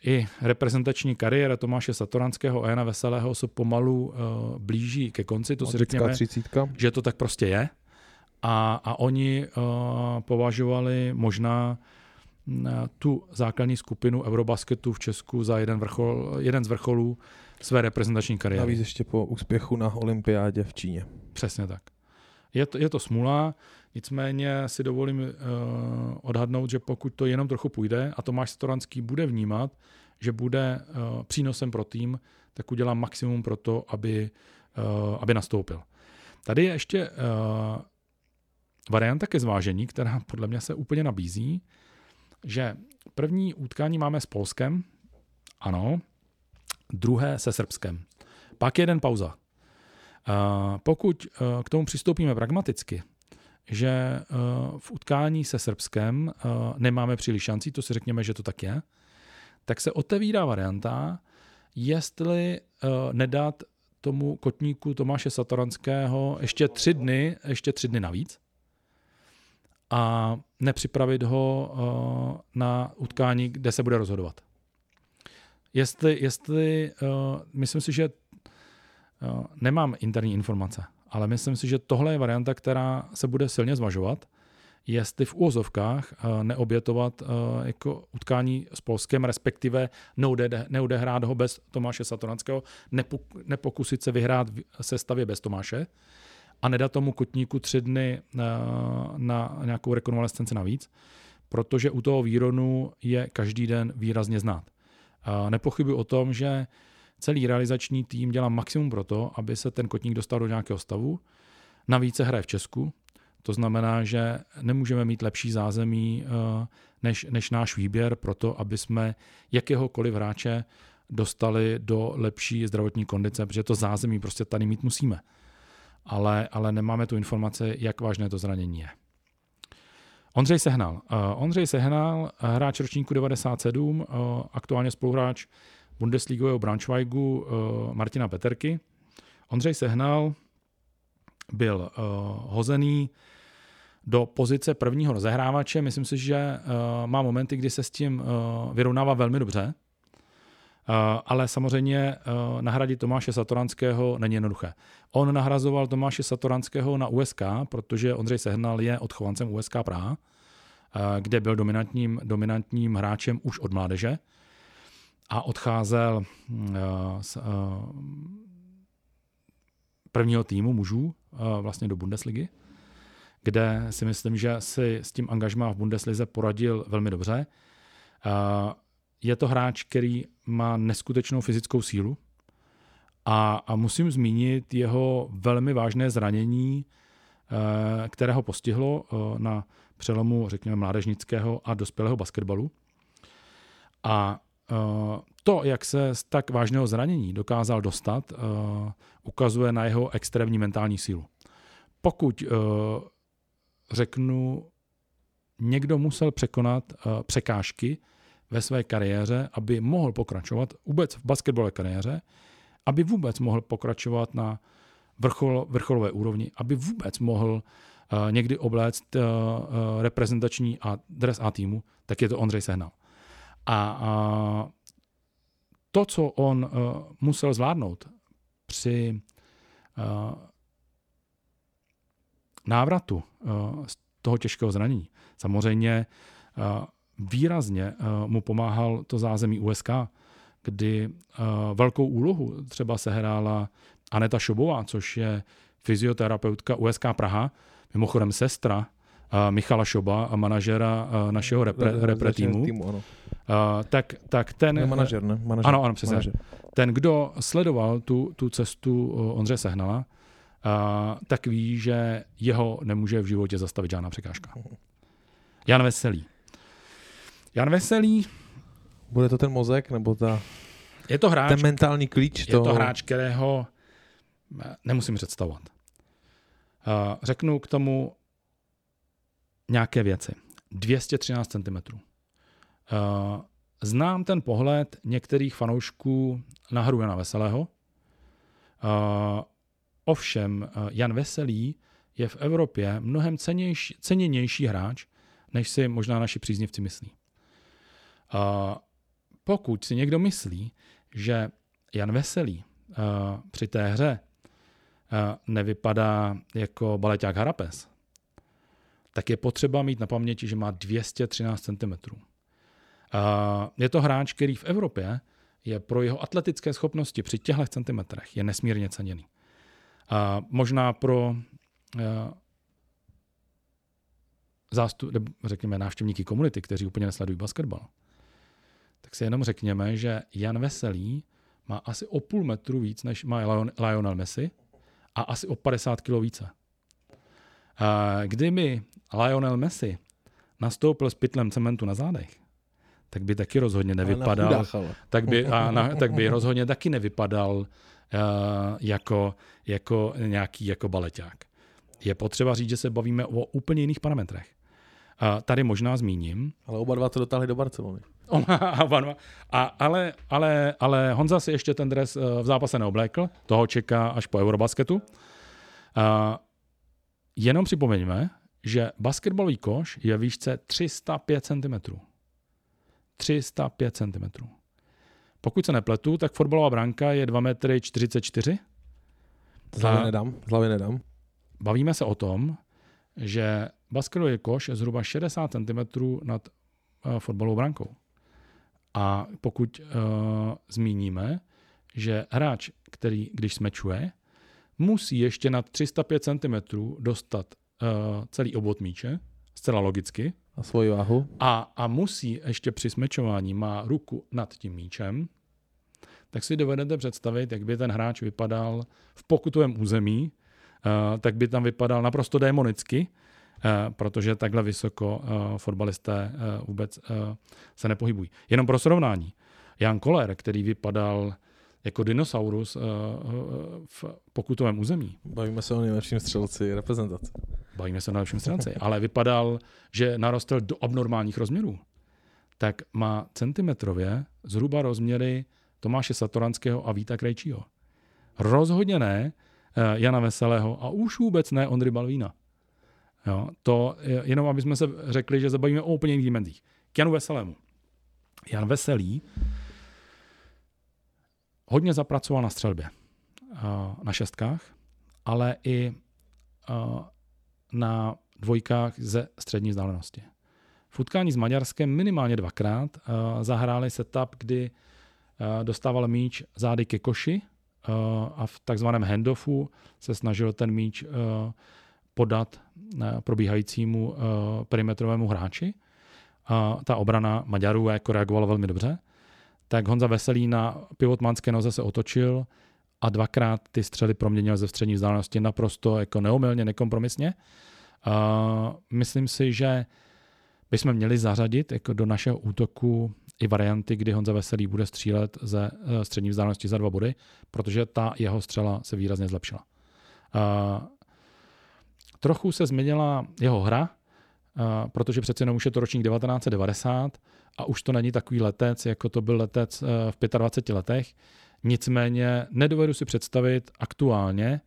i reprezentační kariéra Tomáše Satoranského a Jana Veselého se pomalu uh, blíží ke konci. To si řekněme, třicítka. že to tak prostě je. A, a oni uh, považovali možná tu základní skupinu Eurobasketu v Česku za jeden, vrchol, jeden z vrcholů své reprezentační kariéry. Navíc ještě po úspěchu na olympiádě v Číně. Přesně tak. Je to, je to smula, nicméně si dovolím uh, odhadnout, že pokud to jenom trochu půjde a Tomáš Storanský bude vnímat, že bude uh, přínosem pro tým, tak udělá maximum pro to, aby, uh, aby nastoupil. Tady je ještě uh, varianta ke zvážení, která podle mě se úplně nabízí, že první utkání máme s Polskem, ano, druhé se Srbskem. Pak jeden pauza. Pokud e, k tomu přistoupíme pragmaticky, že e, v utkání se Srbskem e, nemáme příliš šancí, to si řekněme, že to tak je, tak se otevírá varianta, jestli nedat tomu kotníku Tomáše Satoranského ještě tři dny, ještě tři dny navíc a nepřipravit ho na utkání, kde se bude rozhodovat. Jestli, jestli myslím si, že nemám interní informace, ale myslím si, že tohle je varianta, která se bude silně zvažovat, jestli v úvozovkách uh, neobětovat uh, jako utkání s Polskem, respektive neudehrát ho bez Tomáše Satoranského, nepokusit se vyhrát sestavě bez Tomáše a nedat tomu kotníku tři dny na, na nějakou rekonvalescenci navíc, protože u toho výronu je každý den výrazně znát. Nepochybuji o tom, že celý realizační tým dělá maximum pro to, aby se ten kotník dostal do nějakého stavu. Navíc se hraje v Česku, to znamená, že nemůžeme mít lepší zázemí eh, než, než náš výběr pro to, aby jsme jakéhokoliv hráče dostali do lepší zdravotní kondice, protože to zázemí prostě tady mít musíme. Ale, ale nemáme tu informace, jak vážné to zranění je. Ondřej Sehnal. Uh, Ondřej Sehnal, hráč ročníku 97, uh, aktuálně spoluhráč Bundesligového Braunschweigu uh, Martina Peterky. Ondřej Sehnal byl uh, hozený do pozice prvního rozehrávače. Myslím si, že uh, má momenty, kdy se s tím vyrovnává velmi dobře. Ale samozřejmě nahradit Tomáše Satoranského není jednoduché. On nahrazoval Tomáše Satoranského na USK, protože Ondřej Sehnal je odchovancem USK Praha, kde byl dominantním, dominantním hráčem už od mládeže a odcházel z prvního týmu mužů vlastně do Bundesligy, kde si myslím, že si s tím angažmá v Bundeslize poradil velmi dobře. Je to hráč, který má neskutečnou fyzickou sílu a, a musím zmínit jeho velmi vážné zranění, eh, které ho postihlo eh, na přelomu, řekněme, mládežnického a dospělého basketbalu. A eh, to, jak se z tak vážného zranění dokázal dostat, ukazuje na jeho extrémní mentální sílu. Pokud řeknu, někdo musel překonat překážky, ve své kariéře, aby mohl pokračovat vůbec v basketbalové kariéře, aby vůbec mohl pokračovat na vrchol, vrcholové úrovni, aby vůbec mohl někdy obléct reprezentační a dres A týmu, tak je to Ondřej Sehnal. A to, co on uh, musel zvládnout při uh, návratu uh, z toho těžkého zranění, samozřejmě výrazně mu pomáhal to zázemí USK, kdy velkou úlohu třeba sehrála Aneta Šobová, což je fyzioterapeutka USK Praha, mimochodem sestra Michala Šoba a manažera našeho repre, repre týmu, týmu ano. tak, tak ten... Ne, manažer, ne? Manažer. Ano, ano, přesně. Manažer. Ten, kdo sledoval tu, tu cestu Ondře Sehnala, tak ví, že jeho nemůže v životě zastavit žádná překážka. Jan Veselý. Jan Veselý Bude to ten mozek, nebo ta, je to hráč, ten mentální klíč? je toho... to hráč, kterého eh, nemusím představovat. Řeknu k tomu nějaké věci. 213 cm. Uh, znám ten pohled některých fanoušků na hru Jana Veselého. Uh, ovšem, uh, Jan Veselý je v Evropě mnohem cenější, ceněnější hráč, než si možná naši příznivci myslí. Pokud si někdo myslí, že Jan Veselý při té hře nevypadá jako baleťák Harapes, tak je potřeba mít na paměti, že má 213 cm. Uh, je to hráč, který v Evropě je pro jeho atletické schopnosti při těchto centimetrech je nesmírně ceněný. Uh, možná pro uh, zástup, řekněme návštěvníky komunity, kteří úplně nesledují basketbal, tak si jenom řekněme, že Jan Veselý má asi o půl metru víc, než má Lion, Lionel Messi a asi o 50 kg více. A kdyby Lionel Messi nastoupil s pytlem cementu na zádech, tak by taky rozhodně nevypadal, tak by, a na, tak by rozhodně taky nevypadal uh, jako, jako nějaký jako baleťák. Je potřeba říct, že se bavíme o úplně jiných parametrech. Uh, tady možná zmíním, Ale oba dva to dotáhli do Barcelony. a, ale, ale, ale Honza si ještě ten dres eh, v zápase neoblékl, toho čeká až po Eurobasketu. A jenom připomeňme, že basketbalový koš je výšce 305 cm. 305 cm. Pokud se nepletu, tak fotbalová branka je 2 metry 44. Z hlavy nedám, z hlavy nedám. Bavíme se o tom, že basketbalový koš je zhruba 60 cm nad uh, fotbalovou brankou. A pokud uh, zmíníme, že hráč, který když smečuje, musí ještě nad 305 cm dostat uh, celý obvod míče, zcela logicky, A svoji váhu. a, a musí ještě při smečování má ruku nad tím míčem, tak si dovedete představit, jak by ten hráč vypadal v pokutovém území, uh, tak by tam vypadal naprosto démonicky, uh, protože takhle vysoko uh, fotbalisté uh, vůbec uh, se nepohybují. Jenom pro srovnání. Jan Koller, který vypadal jako dinosaurus uh, uh, v pokutovém území, Bavíme se o nejlepším střelci reprezentace. bavíme se o nejlepším stránce, ale vypadal, že narostl do abnormálních rozměrů, tak má centimetrově zhruba rozměry Tomáše Satoranského a Víta Krejčího. Rozhodně ne eh, Jana Veselého a už vůbec ne Ondry Balvína. Jo, to je- jenom, aby jsme se řekli, že se bavíme o úplně jiných dimenzích. K Janu Veselému. Jan Veselý hodně zapracoval na střelbě, eh, na šestkách, ale i eh, na dvojkách ze střední vzdálenosti. V utkání s Maďarskem minimálně dvakrát uh, zahráli setup, kdy dostával míč zády ke koši a v takzvaném handoffu se snažil ten míč podat probíhajícímu perimetrovému hráči. Uh, ta obrana Maďarů jako reagovala velmi dobře. Tak Honza Veselý na pivotmanské noze se otočil a dvakrát ty střely proměnil ze střední vzdálenosti naprosto jako neomylně, nekompromisně. Uh, myslím si, že bychom měli zařadit jako do našeho útoku i varianty, kdy Honza Veselý bude střílet ze uh, střední vzdálenosti za dva body, protože ta jeho střela se výrazně zlepšila. Uh, trochu se změnila jeho hra, uh, protože přece jenom už je to ročník 1990 a už to není takový letec, jako to byl letec uh, v 25 letech. Nicméně nedovedu si představit aktuálně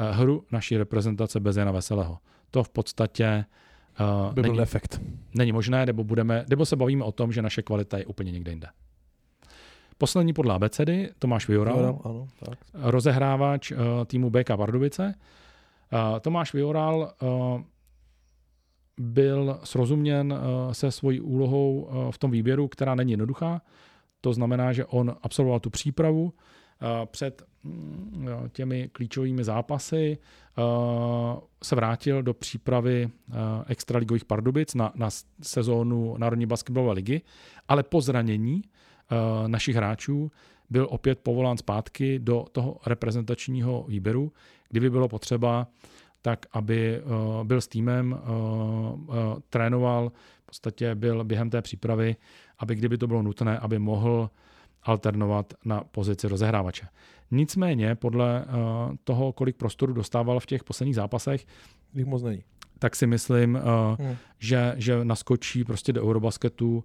uh, hru naší reprezentace bez Jana Veselého. To v podstatě uh, By byl není, defekt. není možné, nebo, budeme, nebo se bavíme o tom, že naše kvalita je úplně někde jinde. Poslední podle abecedy, Tomáš Vioral, Ano, ano, tak. rozehrávač uh, týmu BK Pardubice. Uh, Tomáš Vioral uh, byl srozuměn uh, se svojí úlohou uh, v tom výběru, která není jednoduchá. To znamená, že on absolvoval tu přípravu před mm, těmi klíčovými zápasy se vrátil do přípravy extraligových Pardubic na, na sezónu Národní basketbalové ligy, ale po zranění našich hráčů byl opět povolán zpátky do toho reprezentačního výběru, kdyby bylo potřeba, tak aby byl s týmem, trénoval, v podstatě byl během té přípravy, aby kdyby to bylo nutné, aby mohl alternovat na pozici rozehrávače. Nicméně podle uh, toho, kolik prostoru dostával v těch posledních zápasech, Jich moc není. tak si myslím, uh, hmm. že, že naskočí prostě do Eurobasketu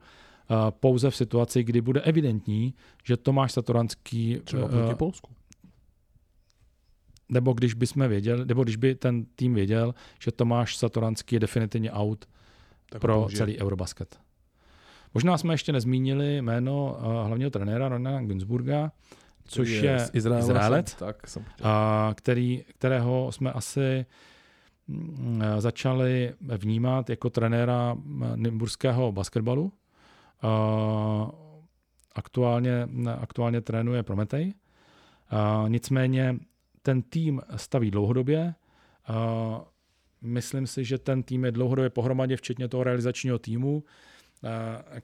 pouze v situaci, kdy bude evidentní, že Tomáš Satoranský... Třeba proti Polsku. Nebo když by jsme věděli, nebo když by ten tým věděl, že Tomáš Satoranský je definitivně out tak pro celý Eurobasket. Možná jsme ještě nezmínili jméno uh, hlavního trenéra Rona Günzburga, což je, je Izraelec, tak jsem a, který, kterého jsme asi mm, začali vnímat jako trenéra nymburského basketbalu. A, aktuálně, aktuálně trénuje Prometej. A, nicméně ten tým staví dlouhodobě. Myslím si, že ten tým je dlouhodobě pohromadě, včetně toho realizačního týmu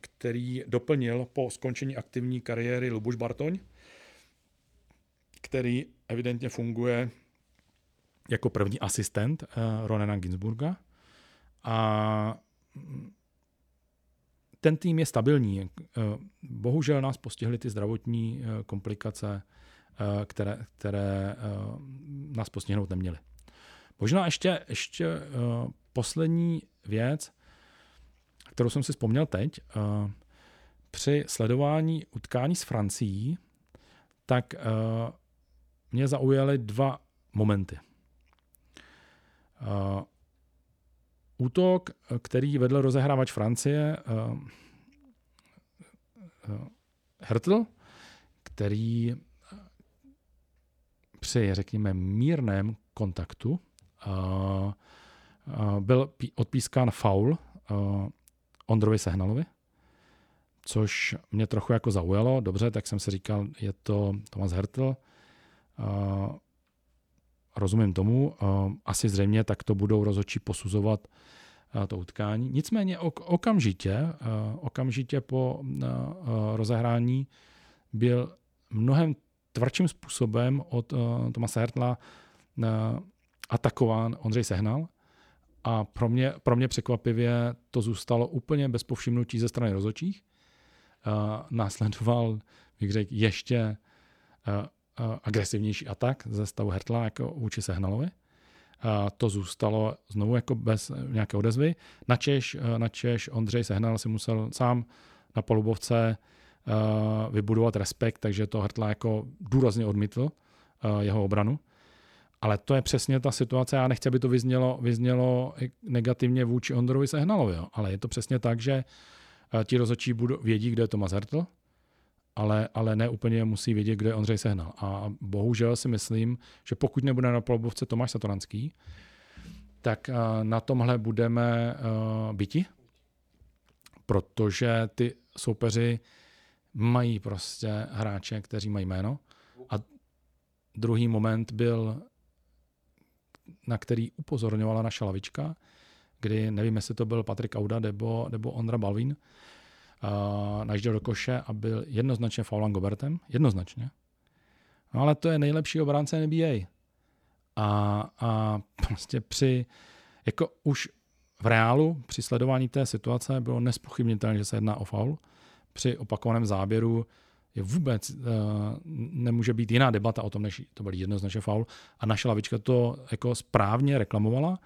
který doplnil po skončení aktivní kariéry Lubuš Bartoň, který evidentně funguje jako první asistent Ronena Ginsburga. A ten tým je stabilní. Bohužel nás postihly ty zdravotní komplikace, které, které nás postihnout neměly. Možná ještě, ještě poslední věc, kterou jsem si vzpomněl teď, při sledování utkání s Francií, tak mě zaujaly dva momenty. Útok, který vedl rozehrávač Francie, Hertl, který při, řekněme, mírném kontaktu byl odpískán faul Ondrovi Sehnalovi, což mě trochu jako zaujalo. Dobře, tak jsem si říkal, je to Thomas Hertl. Rozumím tomu. Asi zřejmě tak to budou rozhodčí posuzovat to utkání. Nicméně ok- okamžitě, okamžitě po rozehrání byl mnohem tvrdším způsobem od uh, Tomase Hertla uh, atakován Ondřej Sehnal a pro mě, pro mě překvapivě to zůstalo úplně bez povšimnutí ze strany rozhodčích. Uh, následoval, bych řekl, ještě uh, uh, agresivnější atak ze stavu Hertla jako vůči Sehnalovi. Uh, to zůstalo znovu jako bez nějaké odezvy. Načež, uh, načež Ondřej Sehnal si musel sám na polubovce uh, vybudovat respekt, takže to Hertla jako důrazně odmítl uh, jeho obranu. Ale to je přesně ta situace, já nechci, aby to vyznělo, vyznělo negativně vůči Ondrovi Sehnalovi, jo. ale je to přesně tak, že eh, ti rozhodčí budou, vědí, kde je Tomas Hertl, ale, ale ne úplně musí vědět, kde je Ondřej Sehnal. A bohužel si myslím, že pokud nebude na polobovce Tomáš Satoranský, tak eh, na tomhle budeme byti, protože ty soupeři mají prostě hráče, kteří mají jméno. A druhý moment byl na který upozorňovala naša lavička, kdy nevím, jestli to byl Patrik Auda nebo, nebo Ondra Balvin, nažděl do koše a byl jednoznačně faulan Gobertem, jednoznačně. No ale to je nejlepší obránce NBA. A, a prostě při, jako už v reálu, při sledování té situace bylo nespochybnitelné, že se jedná o faul. Při opakovaném záběru je vůbec uh, nemůže být jiná debata o tom, než to byl jednoznačně faul. A naše lavička to jako správně reklamovala,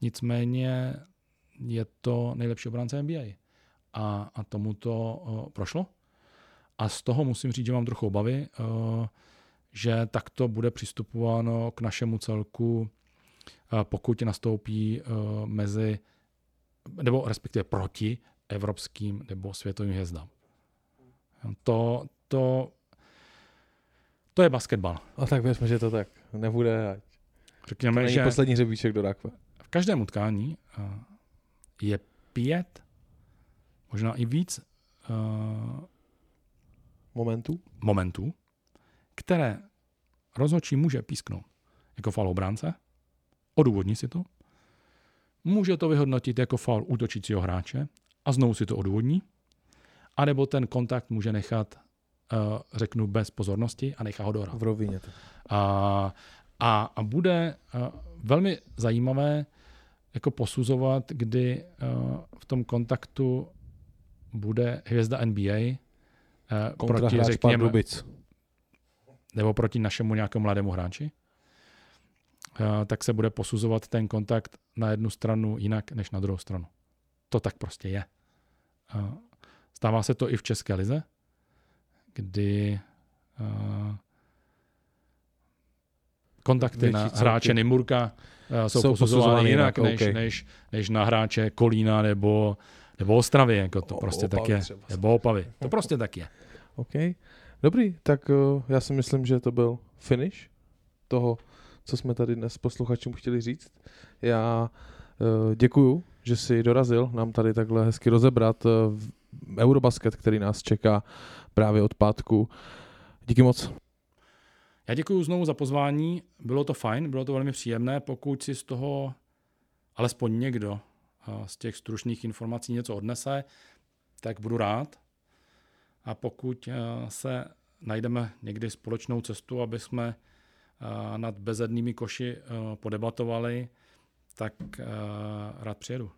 nicméně je to nejlepší obránce NBA. A, a tomu to uh, prošlo. A z toho musím říct, že mám trochu obavy, uh, že takto bude přistupováno k našemu celku, uh, pokud nastoupí uh, mezi, nebo respektive proti evropským nebo světovým hvězdám. To, to, to je basketbal. A tak věřme, že to tak nebude. Ať Řekněme, to že poslední hřebíček do rakve. V každém utkání uh, je pět, možná i víc uh, momentů, momentů, které rozhodčí může písknout jako faul obránce, odůvodní si to, může to vyhodnotit jako faul útočícího hráče a znovu si to odůvodní, anebo ten kontakt může nechat, uh, řeknu, bez pozornosti a nechá ho dohrát. V rovině. A, a, a bude uh, velmi zajímavé jako posuzovat, kdy uh, v tom kontaktu bude hvězda NBA uh, proti, řekněme, Pardubic. nebo proti našemu nějakému mladému hráči, tak se bude posuzovat ten kontakt na jednu stranu jinak než na druhou stranu. To tak prostě je. Stává se to i v České lize, kdy uh, kontakty na hráče Nimurka uh, jsou, Jsou posuzovány jinak, jinak, než, OK. než, než na hráče Kolína nebo, nebo Ostravy. Jako to O- prostě tak je. třeba. Nebo Opavy. To prostě tak je. OK. Dobrý, tak uh, já si myslím, že to byl finish toho, co jsme tady dnes posluchačům chtěli říct. Já uh, děkuju, že jsi dorazil nám tady takhle hezky rozebrat uh, Eurobasket, který nás čeká právě od pátku. Díky moc. Já děkuji znovu za pozvání. Bylo to fajn, bylo to velmi příjemné. Pokud si z toho alespoň někdo eh, z těch stručných informací něco odnese, tak budu rád. A pokud eh, se najdeme někdy společnou cestu, aby jsme eh, nad bezednými koši podebatovali, tak rád přijedu.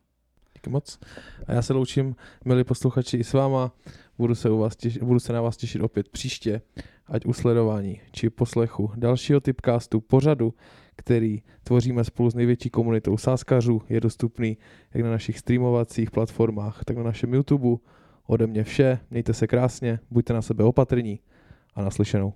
Díky moc. A já se loučím, milí posluchači, i s váma. Budu se, u vás těšit, budu se na vás těšit opět příště, ať u sledování či poslechu dalšího typcastu pořadu, který tvoříme spolu s největší komunitou sáskařů, je dostupný jak na našich streamovacích platformách, tak na našem YouTube. Ode mě vše, mějte se krásně, buďte na sebe opatrní a naslyšenou.